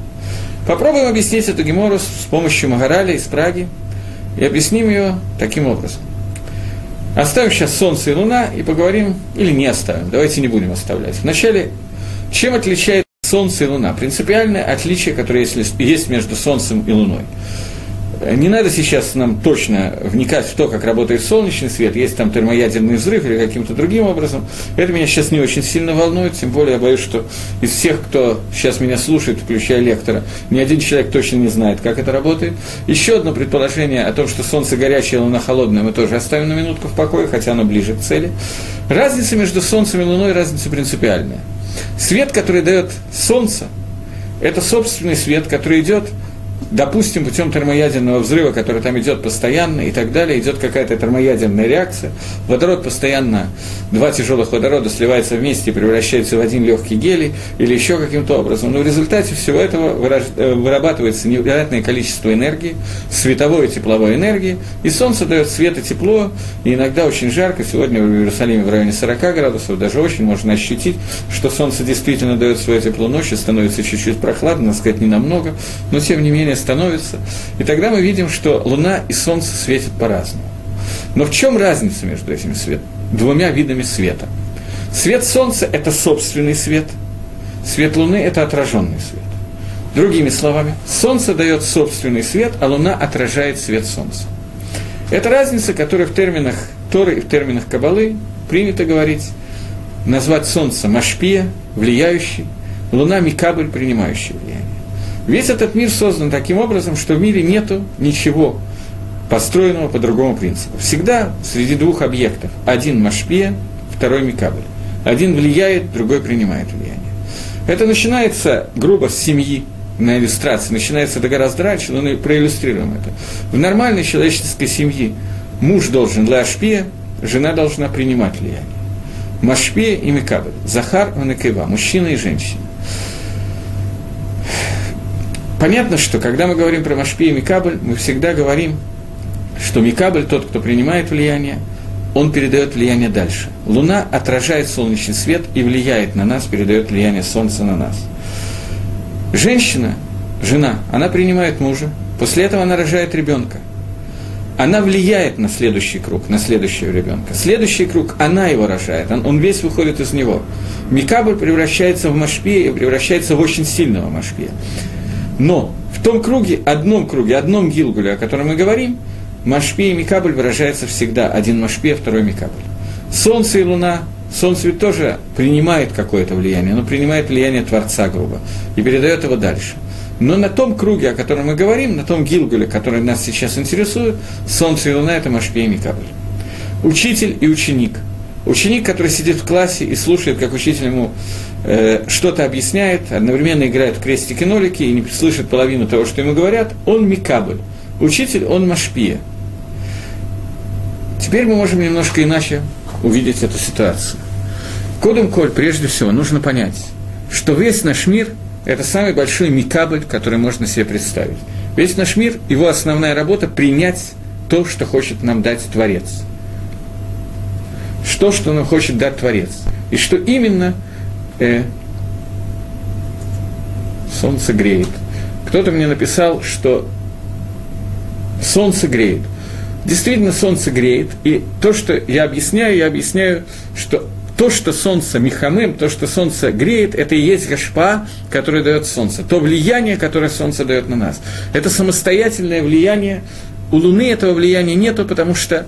Попробуем объяснить эту Гемору с помощью Магараля из Праги, и объясним ее таким образом. Оставим сейчас Солнце и Луна и поговорим, или не оставим, давайте не будем оставлять. Вначале, чем отличает Солнце и Луна? Принципиальное отличие, которое есть между Солнцем и Луной. Не надо сейчас нам точно вникать в то, как работает солнечный свет, есть там термоядерный взрыв или каким-то другим образом. Это меня сейчас не очень сильно волнует, тем более я боюсь, что из всех, кто сейчас меня слушает, включая лектора, ни один человек точно не знает, как это работает. Еще одно предположение о том, что солнце горячее, луна холодная, мы тоже оставим на минутку в покое, хотя оно ближе к цели. Разница между солнцем и луной, разница принципиальная. Свет, который дает солнце, это собственный свет, который идет допустим, путем термоядерного взрыва, который там идет постоянно и так далее, идет какая-то термоядерная реакция, водород постоянно, два тяжелых водорода сливаются вместе и превращаются в один легкий гелий или еще каким-то образом. Но в результате всего этого э, вырабатывается невероятное количество энергии, световой и тепловой энергии, и Солнце дает свет и тепло, и иногда очень жарко. Сегодня в Иерусалиме в районе 40 градусов, даже очень можно ощутить, что Солнце действительно дает свое тепло ночью, становится чуть-чуть прохладно, надо сказать, не намного, но тем не менее становится, и тогда мы видим, что Луна и Солнце светят по-разному. Но в чем разница между этими свет, двумя видами света? Свет Солнца – это собственный свет, свет Луны – это отраженный свет. Другими словами, Солнце дает собственный свет, а Луна отражает свет Солнца. Это разница, которая в терминах Торы и в терминах Кабалы принято говорить, назвать Солнце Машпия, влияющий, Луна Микабль, принимающий влияние. Весь этот мир создан таким образом, что в мире нету ничего построенного по другому принципу. Всегда среди двух объектов один машпия, второй микабль. Один влияет, другой принимает влияние. Это начинается грубо с семьи, на иллюстрации, начинается это гораздо раньше, но мы проиллюстрируем это. В нормальной человеческой семье муж должен лашпия, жена должна принимать влияние. Машпия и Микабль. Захар и Накева, мужчина и женщина. Понятно, что когда мы говорим про Машпи и Микабль, мы всегда говорим, что Микабль, тот, кто принимает влияние, он передает влияние дальше. Луна отражает солнечный свет и влияет на нас, передает влияние Солнца на нас. Женщина, жена, она принимает мужа, после этого она рожает ребенка. Она влияет на следующий круг, на следующего ребенка. Следующий круг, она его рожает, он, он весь выходит из него. Микабль превращается в Машпия и превращается в очень сильного Машпия. Но в том круге, одном круге, одном гилгуле, о котором мы говорим, Машпи и Микабль выражается всегда. Один Машпи, а второй Микабль. Солнце и Луна, Солнце ведь тоже принимает какое-то влияние, оно принимает влияние Творца, грубо, и передает его дальше. Но на том круге, о котором мы говорим, на том Гилгуле, который нас сейчас интересует, Солнце и Луна – это Машпи и Микабль. Учитель и ученик. Ученик, который сидит в классе и слушает, как учитель ему э, что-то объясняет, одновременно играет в крестики-нолики и не слышит половину того, что ему говорят, он микабль. Учитель, он машпия. Теперь мы можем немножко иначе увидеть эту ситуацию. Кодом Коль, прежде всего, нужно понять, что весь наш мир – это самый большой микабль, который можно себе представить. Весь наш мир, его основная работа – принять то, что хочет нам дать Творец. Что, что нам хочет дать Творец. И что именно – э, солнце греет. Кто-то мне написал, что солнце греет. Действительно, солнце греет, и то, что я объясняю, я объясняю, что то, что солнце михамым, то, что солнце греет, это и есть гашпа, которое дает солнце. То влияние, которое солнце дает на нас. Это самостоятельное влияние. У Луны этого влияния нету, потому что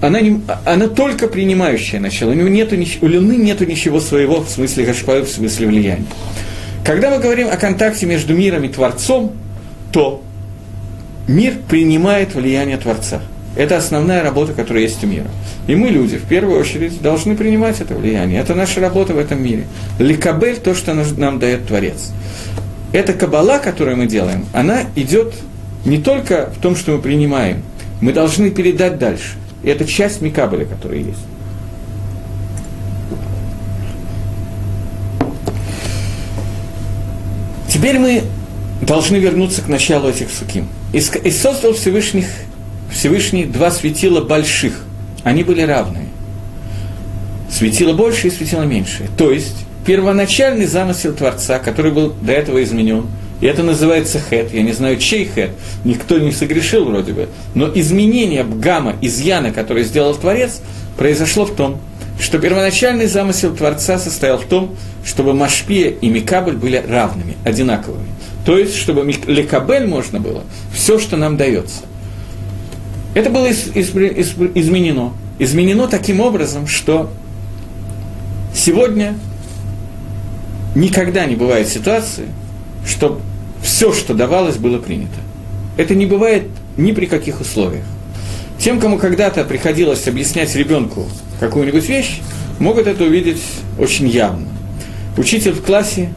она, не, она только принимающая начало. У, него нету, у Луны нет ничего своего в смысле гашпаю, в смысле влияния. Когда мы говорим о контакте между миром и Творцом, то мир принимает влияние Творца. Это основная работа, которая есть у мира. И мы, люди, в первую очередь, должны принимать это влияние. Это наша работа в этом мире. Ликабель – то, что нам дает Творец. Эта кабала, которую мы делаем, она идет не только в том, что мы принимаем, мы должны передать дальше. И это часть Микабеля, которая есть. Теперь мы должны вернуться к началу этих суким. И создал Всевышних, Всевышний два светила больших. Они были равные. Светило больше и светило меньше. То есть, первоначальный замысел Творца, который был до этого изменен, и это называется хет, я не знаю, чей хет, никто не согрешил вроде бы, но изменение бгама, изъяна, который сделал Творец, произошло в том, что первоначальный замысел Творца состоял в том, чтобы Машпия и Микабель были равными, одинаковыми. То есть, чтобы Лекабель можно было все, что нам дается. Это было из, из, из, изменено. Изменено таким образом, что сегодня никогда не бывает ситуации, что все, что давалось, было принято. Это не бывает ни при каких условиях. Тем, кому когда-то приходилось объяснять ребенку какую-нибудь вещь, могут это увидеть очень явно. Учитель в классе,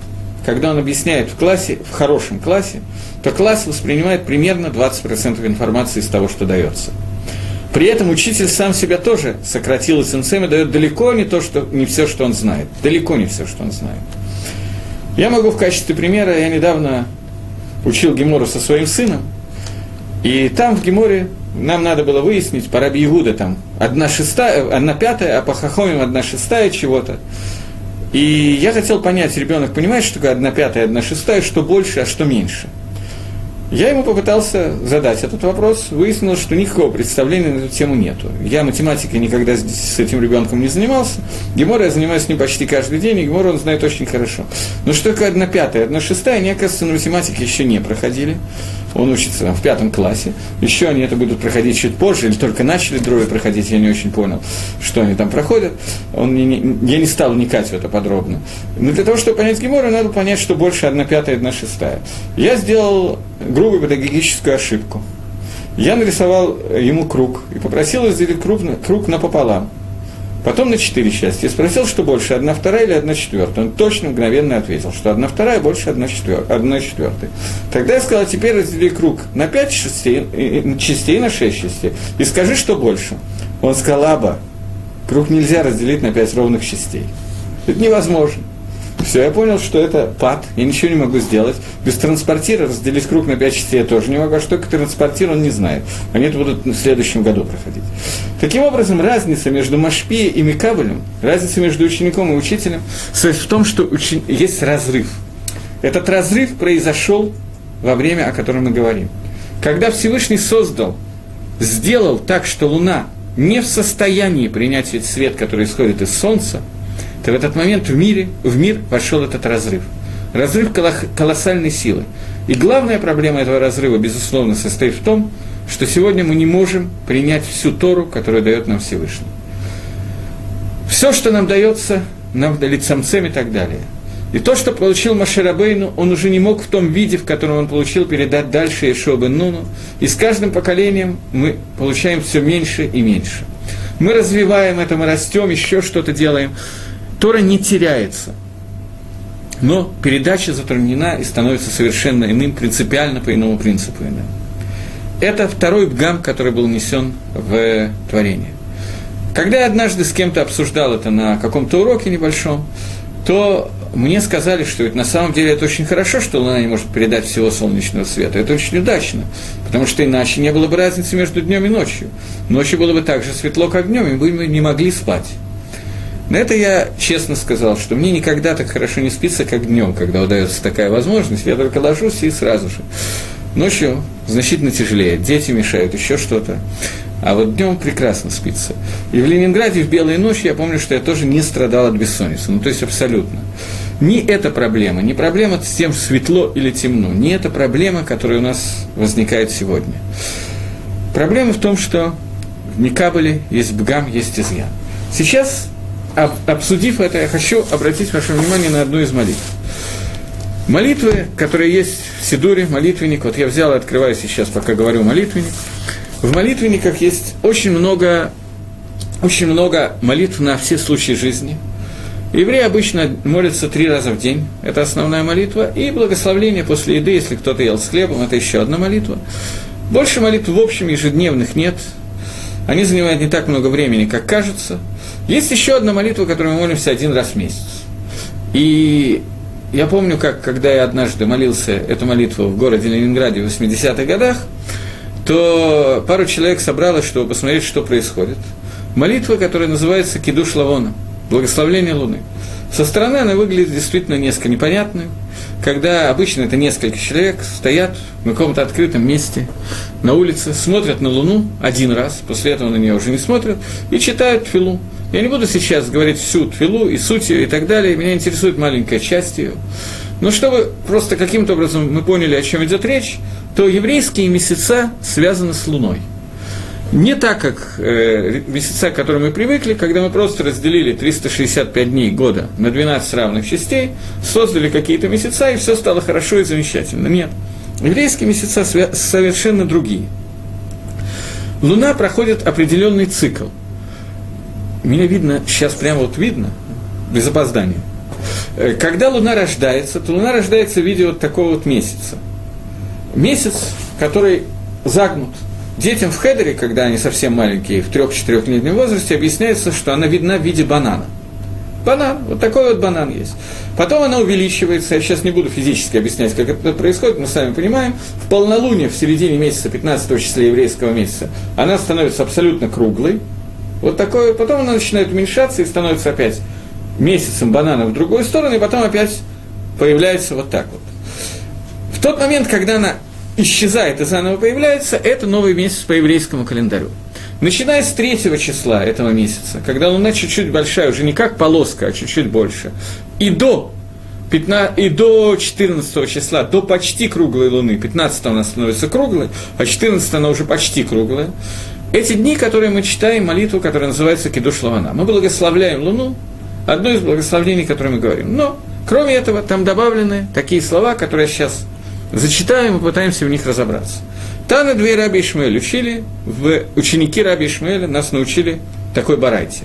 когда он объясняет в классе, в хорошем классе, то класс воспринимает примерно 20% информации из того, что дается. При этом учитель сам себя тоже сократил и цинцем дает далеко не, то, что, не все, что он знает. Далеко не все, что он знает. Я могу в качестве примера, я недавно учил Гемору со своим сыном, и там в Геморе нам надо было выяснить по Раби Игуда там одна шестая, одна пятая, а по Хахомим одна шестая чего-то. И я хотел понять, ребенок понимает, что такое одна пятая, одна шестая, что больше, а что меньше – я ему попытался задать этот вопрос, выяснилось, что никакого представления на эту тему нету. Я математикой никогда с этим ребенком не занимался. Гемора я занимаюсь с ним почти каждый день, и Гемора он знает очень хорошо. Но что такое одна пятая, одна шестая, они, оказывается, на математике еще не проходили он учится там, в пятом классе, еще они это будут проходить чуть позже, или только начали дроби проходить, я не очень понял, что они там проходят, он не, не, я не стал вникать в это подробно. Но для того, чтобы понять Гемора, надо понять, что больше одна пятая, одна шестая. Я сделал грубую педагогическую ошибку. Я нарисовал ему круг и попросил разделить круг, круг напополам. Потом на четыре части. Спросил, что больше, одна вторая или одна четвертая. Он точно, мгновенно ответил, что одна вторая больше одна, четвер... одна четвертая. Тогда я сказал, теперь раздели круг на пять частей, частей на шесть частей. И скажи, что больше. Он сказал, аба, круг нельзя разделить на пять ровных частей. Это невозможно. Все, я понял, что это пад, я ничего не могу сделать. Без транспортира разделить круг на пять частей я тоже не могу, а что такое транспортир, он не знает. Они это будут в следующем году проходить. Таким образом, разница между Машпи и Микабелем, разница между учеником и учителем, состоит в том, что учен... есть разрыв. Этот разрыв произошел во время, о котором мы говорим. Когда Всевышний создал, сделал так, что Луна не в состоянии принять свет, который исходит из Солнца – то в этот момент в, мире, в мир вошел этот разрыв. Разрыв колоссальной силы. И главная проблема этого разрыва, безусловно, состоит в том, что сегодня мы не можем принять всю Тору, которую дает нам Всевышний. Все, что нам дается, нам дали самцем и так далее. И то, что получил Маширабейну, он уже не мог в том виде, в котором он получил, передать дальше Ишуа бен Нуну. И с каждым поколением мы получаем все меньше и меньше. Мы развиваем это, мы растем, еще что-то делаем. Тора не теряется. Но передача затруднена и становится совершенно иным, принципиально по иному принципу иным. Это второй бгам, который был несен в творение. Когда я однажды с кем-то обсуждал это на каком-то уроке небольшом, то мне сказали, что это на самом деле это очень хорошо, что Луна не может передать всего солнечного света. Это очень удачно, потому что иначе не было бы разницы между днем и ночью. Ночью было бы так же светло, как днем, и мы бы не могли спать. На это я честно сказал, что мне никогда так хорошо не спится, как днем, когда удается такая возможность. Я только ложусь и сразу же. Ночью значительно тяжелее, дети мешают, еще что-то. А вот днем прекрасно спится. И в Ленинграде в белые ночи я помню, что я тоже не страдал от бессонницы. Ну, то есть абсолютно. Ни эта проблема, не проблема с тем, светло или темно, не эта проблема, которая у нас возникает сегодня. Проблема в том, что в Никабеле есть бгам, есть изъян. Сейчас обсудив это, я хочу обратить ваше внимание на одну из молитв. Молитвы, которые есть в Сидуре, молитвенник, вот я взял и открываю сейчас, пока говорю молитвенник. В молитвенниках есть очень много, очень много молитв на все случаи жизни. Евреи обычно молятся три раза в день, это основная молитва, и благословление после еды, если кто-то ел с хлебом, это еще одна молитва. Больше молитв в общем ежедневных нет, они занимают не так много времени, как кажется. Есть еще одна молитва, которую мы молимся один раз в месяц. И я помню, как, когда я однажды молился эту молитву в городе Ленинграде в 80-х годах, то пару человек собралось, чтобы посмотреть, что происходит. Молитва, которая называется «Кидуш Лавона», «Благословление Луны». Со стороны она выглядит действительно несколько непонятной, когда обычно это несколько человек стоят в каком-то открытом месте на улице, смотрят на Луну один раз, после этого на нее уже не смотрят, и читают филу. Я не буду сейчас говорить всю твилу и суть ее и так далее, меня интересует маленькая часть ее. Но чтобы просто каким-то образом мы поняли, о чем идет речь, то еврейские месяца связаны с Луной. Не так, как э, месяца, к которым мы привыкли, когда мы просто разделили 365 дней года на 12 равных частей, создали какие-то месяца, и все стало хорошо и замечательно. Нет. Еврейские месяца совершенно другие. Луна проходит определенный цикл – меня видно, сейчас прямо вот видно, без опоздания. Э, когда Луна рождается, то Луна рождается в виде вот такого вот месяца. Месяц, который загнут. Детям в хедере, когда они совсем маленькие, в трех-четырехлетнем возрасте, объясняется, что она видна в виде банана. Банан, вот такой вот банан есть. Потом она увеличивается, я сейчас не буду физически объяснять, как это происходит, мы сами понимаем, в полнолуние, в середине месяца, 15 числа еврейского месяца, она становится абсолютно круглой, вот такое, потом она начинает уменьшаться и становится опять месяцем банана в другую сторону, и потом опять появляется вот так вот. В тот момент, когда она исчезает и заново появляется, это новый месяц по еврейскому календарю. Начиная с третьего числа этого месяца, когда луна чуть-чуть большая, уже не как полоска, а чуть-чуть больше, и до 15, и до 14 числа, до почти круглой луны, 15 она становится круглой, а 14 она уже почти круглая, эти дни, которые мы читаем, молитву, которая называется Кидуш Лавана, мы благословляем Луну, одно из благословений, которое мы говорим. Но, кроме этого, там добавлены такие слова, которые сейчас зачитаем и пытаемся в них разобраться. Таны две Раби Ишмаэль учили, в ученики Раби Ишмаэля нас научили такой барайте.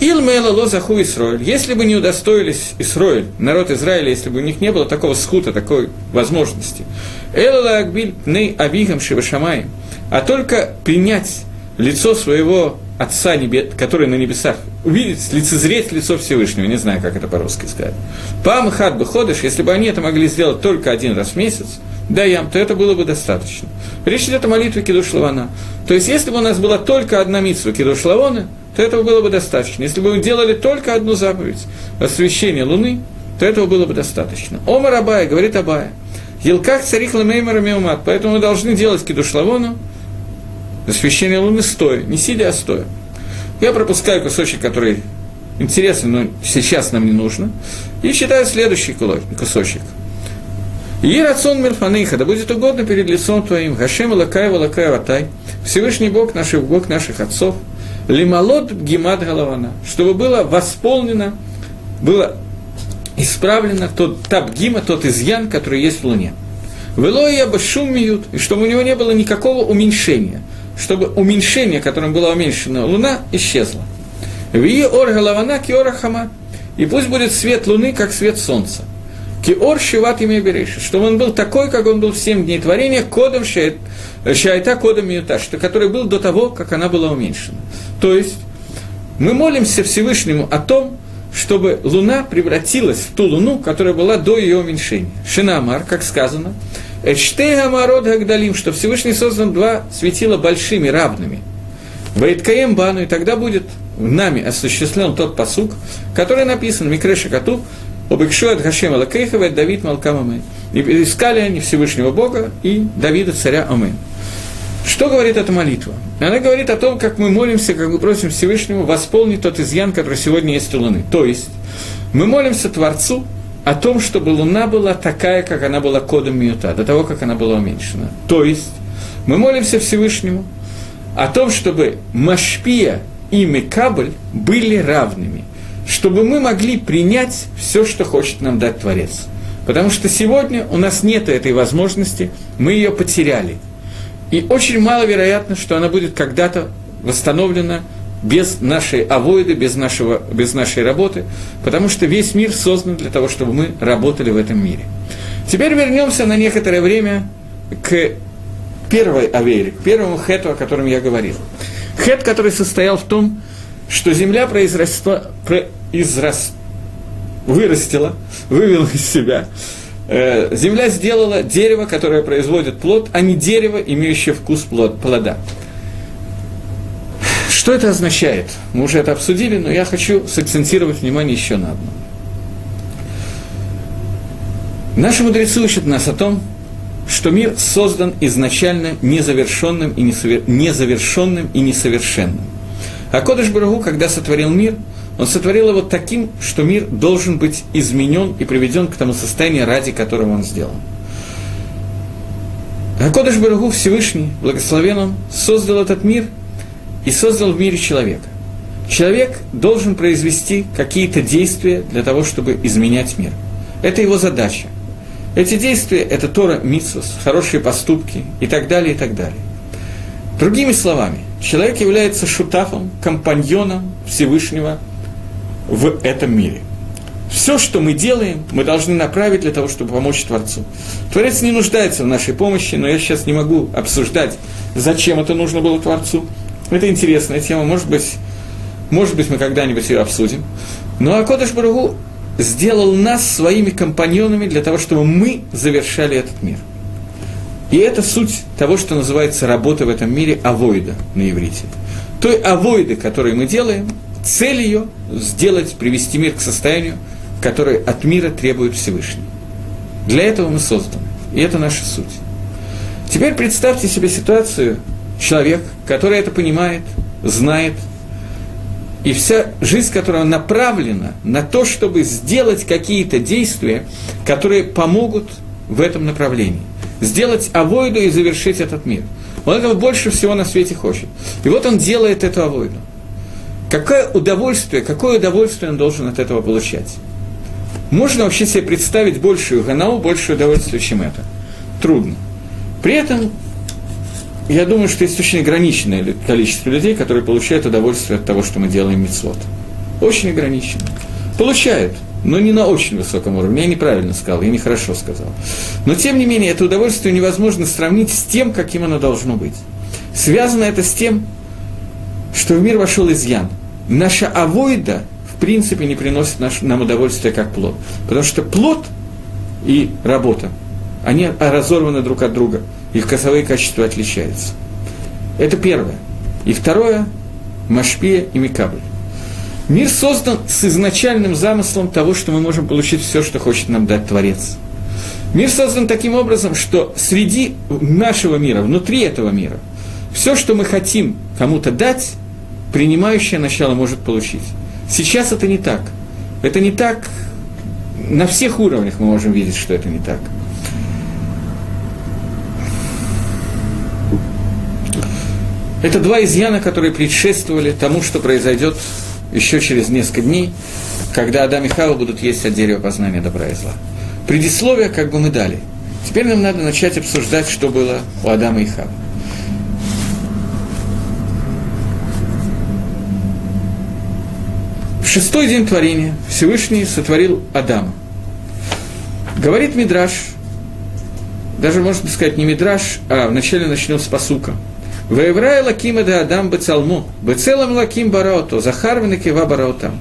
Ил Мэла Ло Заху Исроэль, если бы не удостоились Исроэль, народ Израиля, если бы у них не было такого схута, такой возможности, Элла Акбиль Пней Авигам Шивашамаем, а только принять лицо своего Отца, который на небесах, увидеть, лицезреть лицо Всевышнего, не знаю, как это по-русски сказать. Пам хат бы ходишь, если бы они это могли сделать только один раз в месяц, да ям, то это было бы достаточно. Речь идет о молитве Кидуш Лавана. То есть, если бы у нас была только одна митсва Кидуш Лавана, то этого было бы достаточно. Если бы мы делали только одну заповедь, освещение Луны, то этого было бы достаточно. Омар Абая, говорит Абая, Елках царих ламеймара меумат, поэтому мы должны делать Кидуш Лавону, освещение Луны стоя, не сидя, а стоя. Я пропускаю кусочек, который интересный, но сейчас нам не нужно, и читаю следующий кусочек. Ерацон Мирфаныха, да будет угодно перед лицом Твоим, Гашем Лакай Валакай Ватай, Всевышний Бог наших, Бог наших отцов, Лималот Гимат Галавана, чтобы было восполнено, было исправлено тот табгима, тот изъян, который есть в Луне. Велоя башум миют, и чтобы у него не было никакого уменьшения – чтобы уменьшение, которым была уменьшена Луна, исчезло. Вие ор голована киора. И пусть будет свет Луны, как свет Солнца. Киор шиват имя береши, чтобы он был такой, как он был в семь дней творения, кодом шайта, кодом что, который был до того, как она была уменьшена. То есть, мы молимся Всевышнему о том, чтобы Луна превратилась в ту Луну, которая была до ее уменьшения. Шинамар, как сказано, Эштега Марод Гагдалим, что Всевышний создан два светила большими, равными. Вайткаем Бану, и тогда будет нами осуществлен тот посук, который написан Микреша Кату, Обыкшу от Хашема Лакейхова Давид Малкамаме. И искали они Всевышнего Бога и Давида царя Амен. Что говорит эта молитва? Она говорит о том, как мы молимся, как мы просим Всевышнего восполнить тот изъян, который сегодня есть у Луны. То есть, мы молимся Творцу о том, чтобы Луна была такая, как она была кодом Миюта, до того, как она была уменьшена. То есть, мы молимся Всевышнему о том, чтобы Машпия и Мекабль были равными, чтобы мы могли принять все, что хочет нам дать Творец. Потому что сегодня у нас нет этой возможности, мы ее потеряли. И очень маловероятно, что она будет когда-то восстановлена без нашей авоиды, без, нашего, без нашей работы, потому что весь мир создан для того, чтобы мы работали в этом мире. Теперь вернемся на некоторое время к первой авере, к первому хету, о котором я говорил. Хет, который состоял в том, что земля произросла, произрос, вырастила, вывела из себя. Э, земля сделала дерево, которое производит плод, а не дерево, имеющее вкус плод, плода. Что это означает? Мы уже это обсудили, но я хочу сакцентировать внимание еще на одном. Наши мудрецы учат нас о том, что мир создан изначально незавершенным и, несовер... незавершенным и несовершенным. А Кодыш Барагу, когда сотворил мир, он сотворил его таким, что мир должен быть изменен и приведен к тому состоянию, ради которого он сделан. А Кодыш Барагу Всевышний, благословен он, создал этот мир и создал в мире человека. Человек должен произвести какие-то действия для того, чтобы изменять мир. Это его задача. Эти действия – это Тора, Митсус, хорошие поступки и так далее, и так далее. Другими словами, человек является шутафом, компаньоном Всевышнего в этом мире. Все, что мы делаем, мы должны направить для того, чтобы помочь Творцу. Творец не нуждается в нашей помощи, но я сейчас не могу обсуждать, зачем это нужно было Творцу. Это интересная тема, может быть, может быть мы когда-нибудь ее обсудим. Но Акодыш Баругу сделал нас своими компаньонами для того, чтобы мы завершали этот мир. И это суть того, что называется работа в этом мире авоида на иврите. Той авоиды, которую мы делаем, цель ее сделать, привести мир к состоянию, которое от мира требует Всевышний. Для этого мы созданы. И это наша суть. Теперь представьте себе ситуацию, человек, который это понимает, знает, и вся жизнь, которая направлена на то, чтобы сделать какие-то действия, которые помогут в этом направлении. Сделать авойду и завершить этот мир. Он этого больше всего на свете хочет. И вот он делает эту авойду. Какое удовольствие, какое удовольствие он должен от этого получать? Можно вообще себе представить большую ганау, большее удовольствие, чем это? Трудно. При этом я думаю, что есть очень ограниченное количество людей, которые получают удовольствие от того, что мы делаем мицвод. Очень ограничено. Получают, но не на очень высоком уровне. Я неправильно сказал, я нехорошо сказал. Но, тем не менее, это удовольствие невозможно сравнить с тем, каким оно должно быть. Связано это с тем, что в мир вошел изъян. Наша авойда, в принципе, не приносит наш, нам удовольствие как плод. Потому что плод и работа, они разорваны друг от друга – их вкусовые качества отличаются. Это первое. И второе – Машпия и Микабль. Мир создан с изначальным замыслом того, что мы можем получить все, что хочет нам дать Творец. Мир создан таким образом, что среди нашего мира, внутри этого мира, все, что мы хотим кому-то дать, принимающее начало может получить. Сейчас это не так. Это не так. На всех уровнях мы можем видеть, что это не так. Это два изъяна, которые предшествовали тому, что произойдет еще через несколько дней, когда Адам и Хава будут есть от дерева познания добра и зла. Предисловие как бы мы дали. Теперь нам надо начать обсуждать, что было у Адама и Хавы. В шестой день творения Всевышний сотворил Адама. Говорит Мидраш, даже можно сказать не Мидраш, а вначале начнем с посука – Ваеврай лаким да адам бецалму, бецелам лаким бараото, захарвен кива бараотам.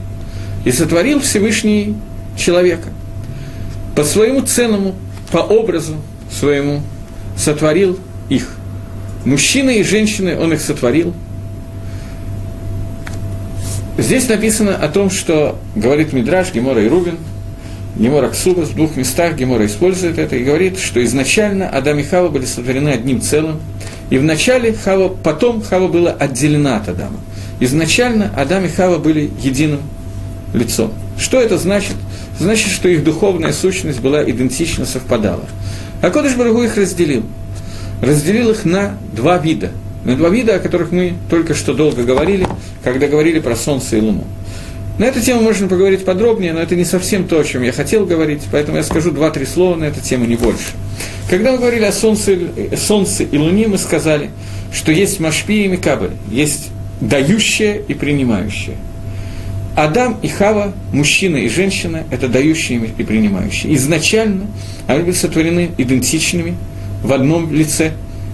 И сотворил Всевышний человека. По своему ценному, по образу своему сотворил их. Мужчины и женщины он их сотворил. Здесь написано о том, что говорит Мидраш, Гемора и Рубин, Гемора Ксубас, в двух местах Гемора использует это и говорит, что изначально Адам и Хава были сотворены одним целым, и вначале Хава, потом Хава была отделена от Адама. Изначально Адам и Хава были единым лицом. Что это значит? Значит, что их духовная сущность была идентично совпадала. А Кодыш Барагу их разделил. Разделил их на два вида. На два вида, о которых мы только что долго говорили, когда говорили про Солнце и Луну. На эту тему можно поговорить подробнее, но это не совсем то, о чем я хотел говорить, поэтому я скажу два-три слова на эту тему, не больше. Когда мы говорили о солнце, солнце и луне, мы сказали, что есть Машпи и Микабель, есть дающее и принимающее. Адам и Хава, мужчина и женщина, это дающие и принимающие. Изначально они были сотворены идентичными в одном лице,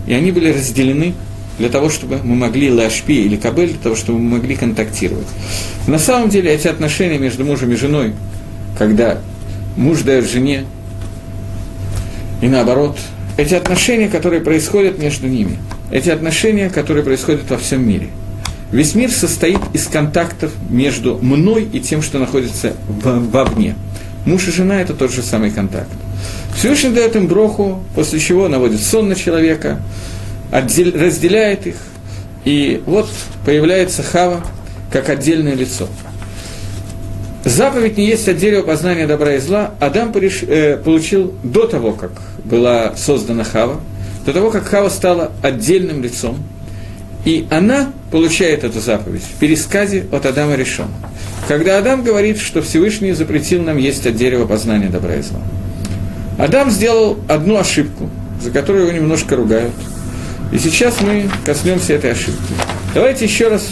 и они были разделены для того, чтобы мы могли лашпи или кабель, для того, чтобы мы могли контактировать. На самом деле эти отношения между мужем и женой, когда муж дает жене, и наоборот, эти отношения, которые происходят между ними, эти отношения, которые происходят во всем мире. Весь мир состоит из контактов между мной и тем, что находится вовне. Муж и жена – это тот же самый контакт. Всевышний дает им броху, после чего наводит сон на человека, разделяет их, и вот появляется Хава как отдельное лицо. Заповедь не есть от дерева познания добра и зла. Адам пореш, э, получил до того, как была создана Хава, до того, как Хава стала отдельным лицом, и она получает эту заповедь в пересказе от Адама решен. Когда Адам говорит, что Всевышний запретил нам есть от дерева познания добра и зла. Адам сделал одну ошибку, за которую его немножко ругают. И сейчас мы коснемся этой ошибки. Давайте еще раз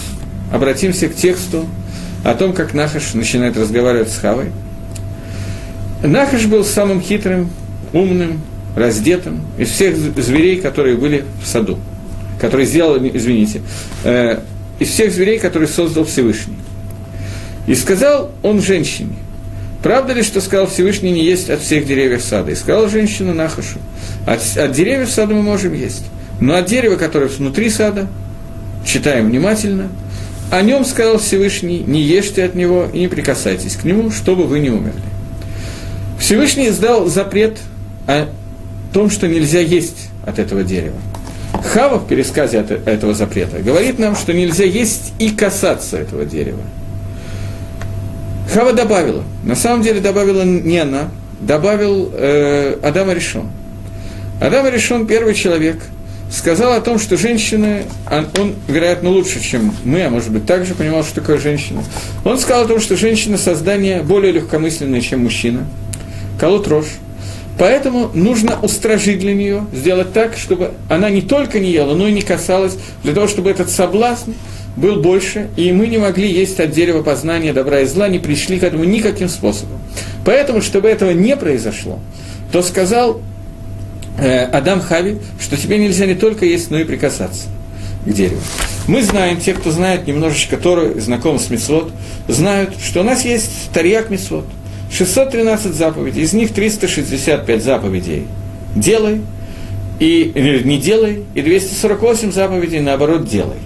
обратимся к тексту о том, как Нахаш начинает разговаривать с Хавой. Нахаш был самым хитрым, умным, раздетым из всех зверей, которые были в саду, которые сделал, извините, э, из всех зверей, которые создал Всевышний. И сказал он женщине, правда ли, что сказал Всевышний, не есть от всех деревьев сада? И сказал женщина Нахашу, от, от деревьев сада мы можем есть, но от дерева, которое внутри сада, читаем внимательно, о нем сказал Всевышний, не ешьте от него и не прикасайтесь к нему, чтобы вы не умерли. Всевышний издал запрет о том, что нельзя есть от этого дерева. Хава в пересказе от этого запрета говорит нам, что нельзя есть и касаться этого дерева. Хава добавила, на самом деле добавила не она, добавил э, Адама Решон. Адам Решон первый человек – сказал о том, что женщины, он, он, вероятно, лучше, чем мы, а может быть, также понимал, что такое женщина. Он сказал о том, что женщина создание более легкомысленное, чем мужчина. Колот рожь. Поэтому нужно устражить для нее, сделать так, чтобы она не только не ела, но и не касалась, для того, чтобы этот соблазн был больше, и мы не могли есть от дерева познания добра и зла, не пришли к этому никаким способом. Поэтому, чтобы этого не произошло, то сказал Адам Хави, что тебе нельзя не только есть, но и прикасаться к дереву. Мы знаем, те, кто знает немножечко Тору, знаком с Мецвод, знают, что у нас есть Тарьяк Мецвод. 613 заповедей, из них 365 заповедей «делай», и, «не делай», и 248 заповедей, наоборот, «делай».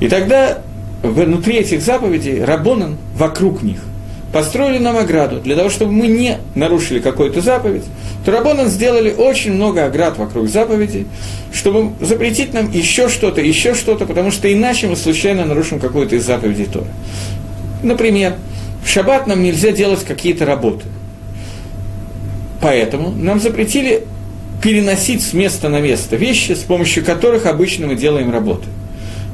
И тогда внутри этих заповедей Рабонан вокруг них – построили нам ограду, для того, чтобы мы не нарушили какую-то заповедь, то Рабонан сделали очень много оград вокруг заповедей, чтобы запретить нам еще что-то, еще что-то, потому что иначе мы случайно нарушим какую-то из заповедей Торы. Например, в шаббат нам нельзя делать какие-то работы. Поэтому нам запретили переносить с места на место вещи, с помощью которых обычно мы делаем работы.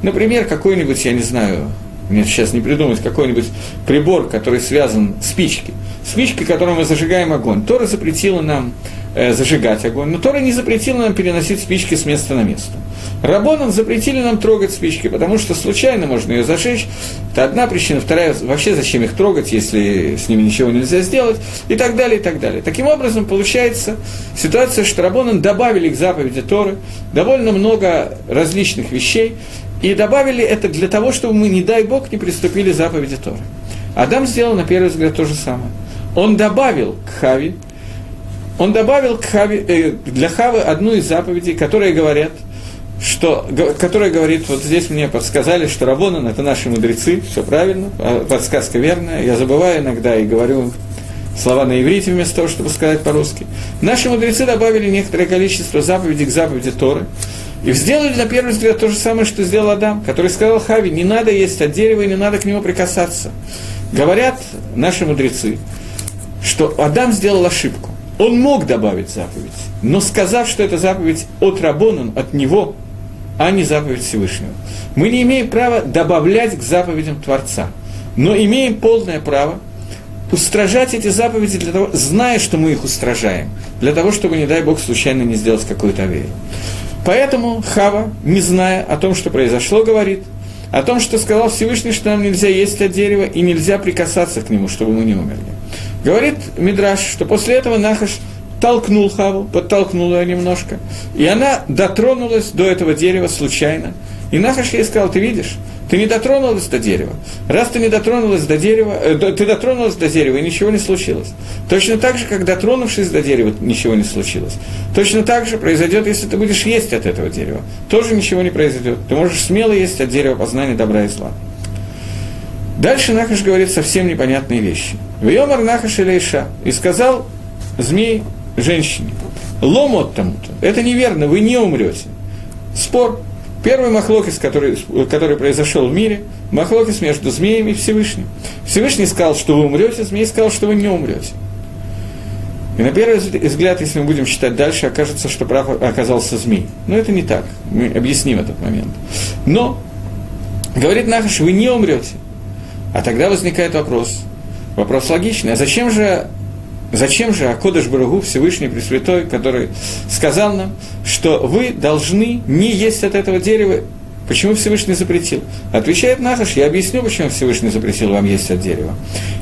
Например, какой-нибудь, я не знаю, мне сейчас не придумать какой-нибудь прибор, который связан с спички. Спички, которой мы зажигаем огонь. Тора запретила нам э, зажигать огонь, но Тора не запретила нам переносить спички с места на место. Рабонан запретили нам трогать спички, потому что случайно можно ее зажечь. Это одна причина. Вторая, вообще зачем их трогать, если с ними ничего нельзя сделать, и так далее, и так далее. Таким образом, получается ситуация, что Рабонан добавили к заповеди Торы довольно много различных вещей, и добавили это для того, чтобы мы, не дай Бог, не приступили к заповеди Торы. Адам сделал, на первый взгляд, то же самое. Он добавил к Хаве, он добавил к Хаве, э, для Хавы одну из заповедей, которые говорят, что, которая говорит, вот здесь мне подсказали, что Рабонан – это наши мудрецы, все правильно, а подсказка верная, я забываю иногда и говорю слова на иврите вместо того, чтобы сказать по-русски. Наши мудрецы добавили некоторое количество заповедей к заповеди Торы, и сделали на первый взгляд то же самое, что сделал Адам, который сказал Хави, не надо есть от дерева и не надо к нему прикасаться. Говорят наши мудрецы, что Адам сделал ошибку. Он мог добавить заповедь, но сказав, что это заповедь от Рабонан, от него, а не заповедь Всевышнего. Мы не имеем права добавлять к заповедям Творца, но имеем полное право устражать эти заповеди, для того, зная, что мы их устражаем, для того, чтобы, не дай Бог, случайно не сделать какую-то аверию. Поэтому Хава, не зная о том, что произошло, говорит о том, что сказал Всевышний, что нам нельзя есть от дерева и нельзя прикасаться к нему, чтобы мы не умерли. Говорит Мидраш, что после этого Нахаш толкнул Хаву, подтолкнул ее немножко, и она дотронулась до этого дерева случайно. И Нахаш ей сказал, ты видишь, ты не дотронулась до дерева. Раз ты не дотронулась до дерева, э, ты дотронулась до дерева, и ничего не случилось. Точно так же, как дотронувшись до дерева, ничего не случилось. Точно так же произойдет, если ты будешь есть от этого дерева. Тоже ничего не произойдет. Ты можешь смело есть от дерева познания добра и зла. Дальше Нахаш говорит совсем непонятные вещи. Вьомар Нахаш Илейша. И сказал змей женщине, ломот тому-то. Это неверно, вы не умрете. Спор. Первый махлокис, который, который произошел в мире, махлокис между змеями и Всевышним. Всевышний сказал, что вы умрете, змей сказал, что вы не умрете. И на первый взгляд, если мы будем читать дальше, окажется, что прав оказался змей. Но это не так. Мы объясним этот момент. Но, говорит Нахаш, вы не умрете. А тогда возникает вопрос. Вопрос логичный. А зачем же Зачем же Акодыш Барагу, Всевышний Пресвятой, который сказал нам, что вы должны не есть от этого дерева, Почему Всевышний запретил? Отвечает Нахаш, я объясню, почему Всевышний запретил вам есть от дерева.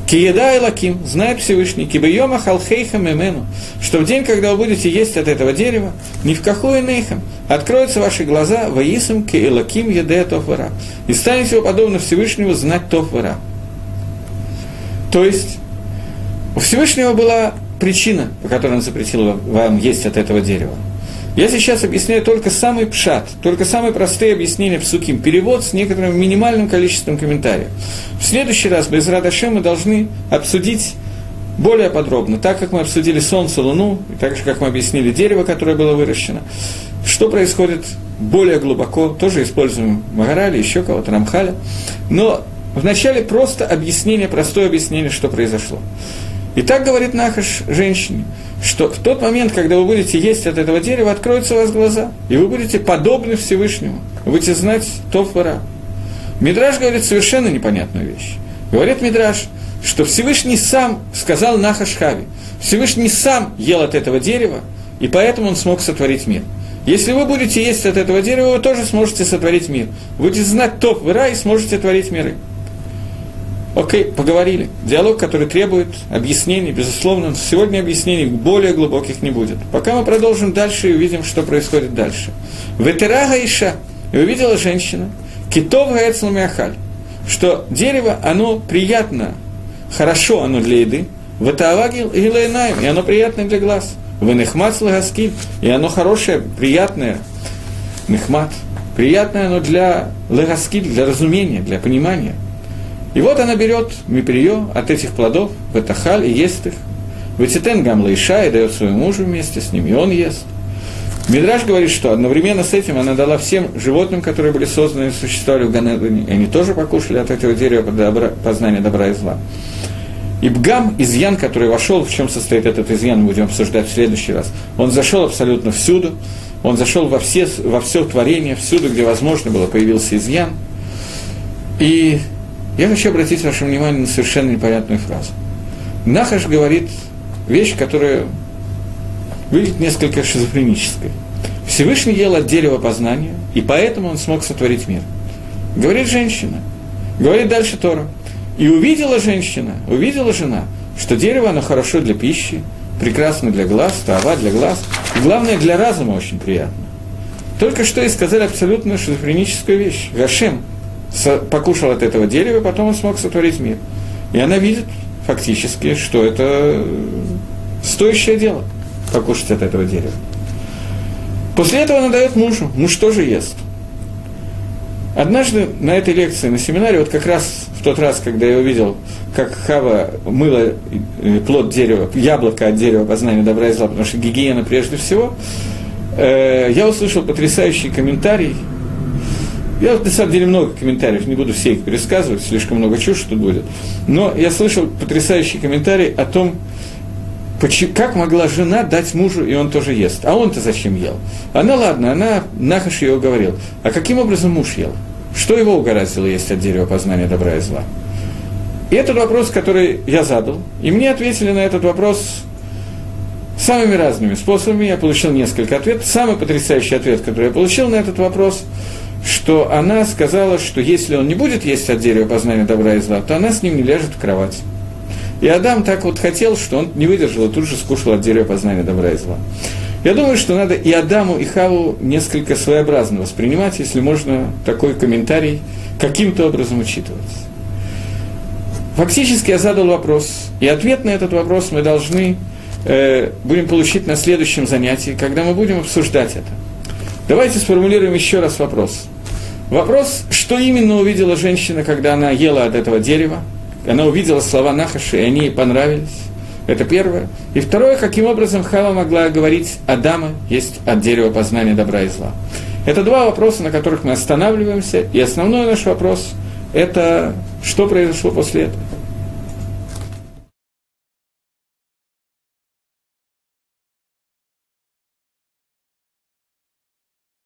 Киеда и лаким, знает Всевышний, кибайома халхейха мемену, что в день, когда вы будете есть от этого дерева, ни в какой нейхам, откроются ваши глаза, воисам ки и лаким еде тофвара, и станете подобно Всевышнему знать тофвара. То есть, у Всевышнего была причина, по которой он запретил вам есть от этого дерева. Я сейчас объясняю только самый пшат, только самые простые объяснения псуким, перевод с некоторым минимальным количеством комментариев. В следующий раз без Радаше мы должны обсудить более подробно, так как мы обсудили Солнце, Луну, и так же, как мы объяснили дерево, которое было выращено, что происходит более глубоко, тоже используем Магарали, еще кого-то, Рамхаля, но вначале просто объяснение, простое объяснение, что произошло. И так говорит Нахаш женщине, что в тот момент, когда вы будете есть от этого дерева, откроются у вас глаза, и вы будете подобны Всевышнему, вы будете знать топ вора. Мидраш говорит совершенно непонятную вещь. Говорит Мидраш, что Всевышний сам сказал Нахаш Хави, Всевышний сам ел от этого дерева, и поэтому он смог сотворить мир. Если вы будете есть от этого дерева, вы тоже сможете сотворить мир. Будете знать топ вора и сможете творить миры. Окей, поговорили. Диалог, который требует объяснений, безусловно, сегодня объяснений более глубоких не будет. Пока мы продолжим дальше и увидим, что происходит дальше. Ветерага Иша, и увидела женщина, китов гаэцламиахаль, что дерево, оно приятно, хорошо оно для еды, Ватавагил и и оно приятное для глаз. Венехмат лагаскиль, и оно хорошее, приятное, нехмат, приятное оно для лагаскиль, для разумения, для понимания – и вот она берет миприё от этих плодов, в этахаль, и ест их. Ватитен гамла иша и дает своему мужу вместе с ним, и он ест. Мидраш говорит, что одновременно с этим она дала всем животным, которые были созданы и существовали в Ганедане, они тоже покушали от этого дерева добра, познания добра и зла. И Бгам, изъян, который вошел, в чем состоит этот изъян, будем обсуждать в следующий раз, он зашел абсолютно всюду, он зашел во все, во все творение, всюду, где возможно было, появился изъян. И я хочу обратить ваше внимание на совершенно непонятную фразу. Нахаш говорит вещь, которая выглядит несколько шизофренической. Всевышний ел от дерева познания, и поэтому он смог сотворить мир. Говорит женщина. Говорит дальше Тора. И увидела женщина, увидела жена, что дерево, оно хорошо для пищи, прекрасно для глаз, трава для глаз, и главное, для разума очень приятно. Только что и сказали абсолютно шизофреническую вещь. Гашем, покушал от этого дерева, потом он смог сотворить мир. И она видит фактически, что это стоящее дело покушать от этого дерева. После этого она дает мужу, муж тоже ест. Однажды на этой лекции, на семинаре, вот как раз в тот раз, когда я увидел, как Хава мыла э, плод дерева, яблоко от дерева познания добра и зла, потому что гигиена прежде всего, э, я услышал потрясающий комментарий я на самом деле много комментариев, не буду все их пересказывать, слишком много чушь тут будет. Но я слышал потрясающий комментарий о том, как могла жена дать мужу, и он тоже ест. А он-то зачем ел? Она, ладно, она нахаш ее говорил. А каким образом муж ел? Что его угораздило есть от дерева познания добра и зла? И этот вопрос, который я задал, и мне ответили на этот вопрос самыми разными способами. Я получил несколько ответов. Самый потрясающий ответ, который я получил на этот вопрос, что она сказала, что если он не будет есть от дерева познания добра и зла, то она с ним не ляжет в кровать. И Адам так вот хотел, что он не выдержал и тут же скушал от дерева познания добра и зла. Я думаю, что надо и Адаму, и Хаву несколько своеобразно воспринимать, если можно такой комментарий каким-то образом учитывать. Фактически я задал вопрос, и ответ на этот вопрос мы должны э, будем получить на следующем занятии, когда мы будем обсуждать это. Давайте сформулируем еще раз вопрос. Вопрос, что именно увидела женщина, когда она ела от этого дерева? Она увидела слова Нахаши, и они ей понравились. Это первое. И второе, каким образом Хава могла говорить Адама есть от дерева познания добра и зла. Это два вопроса, на которых мы останавливаемся, и основной наш вопрос – это что произошло после этого.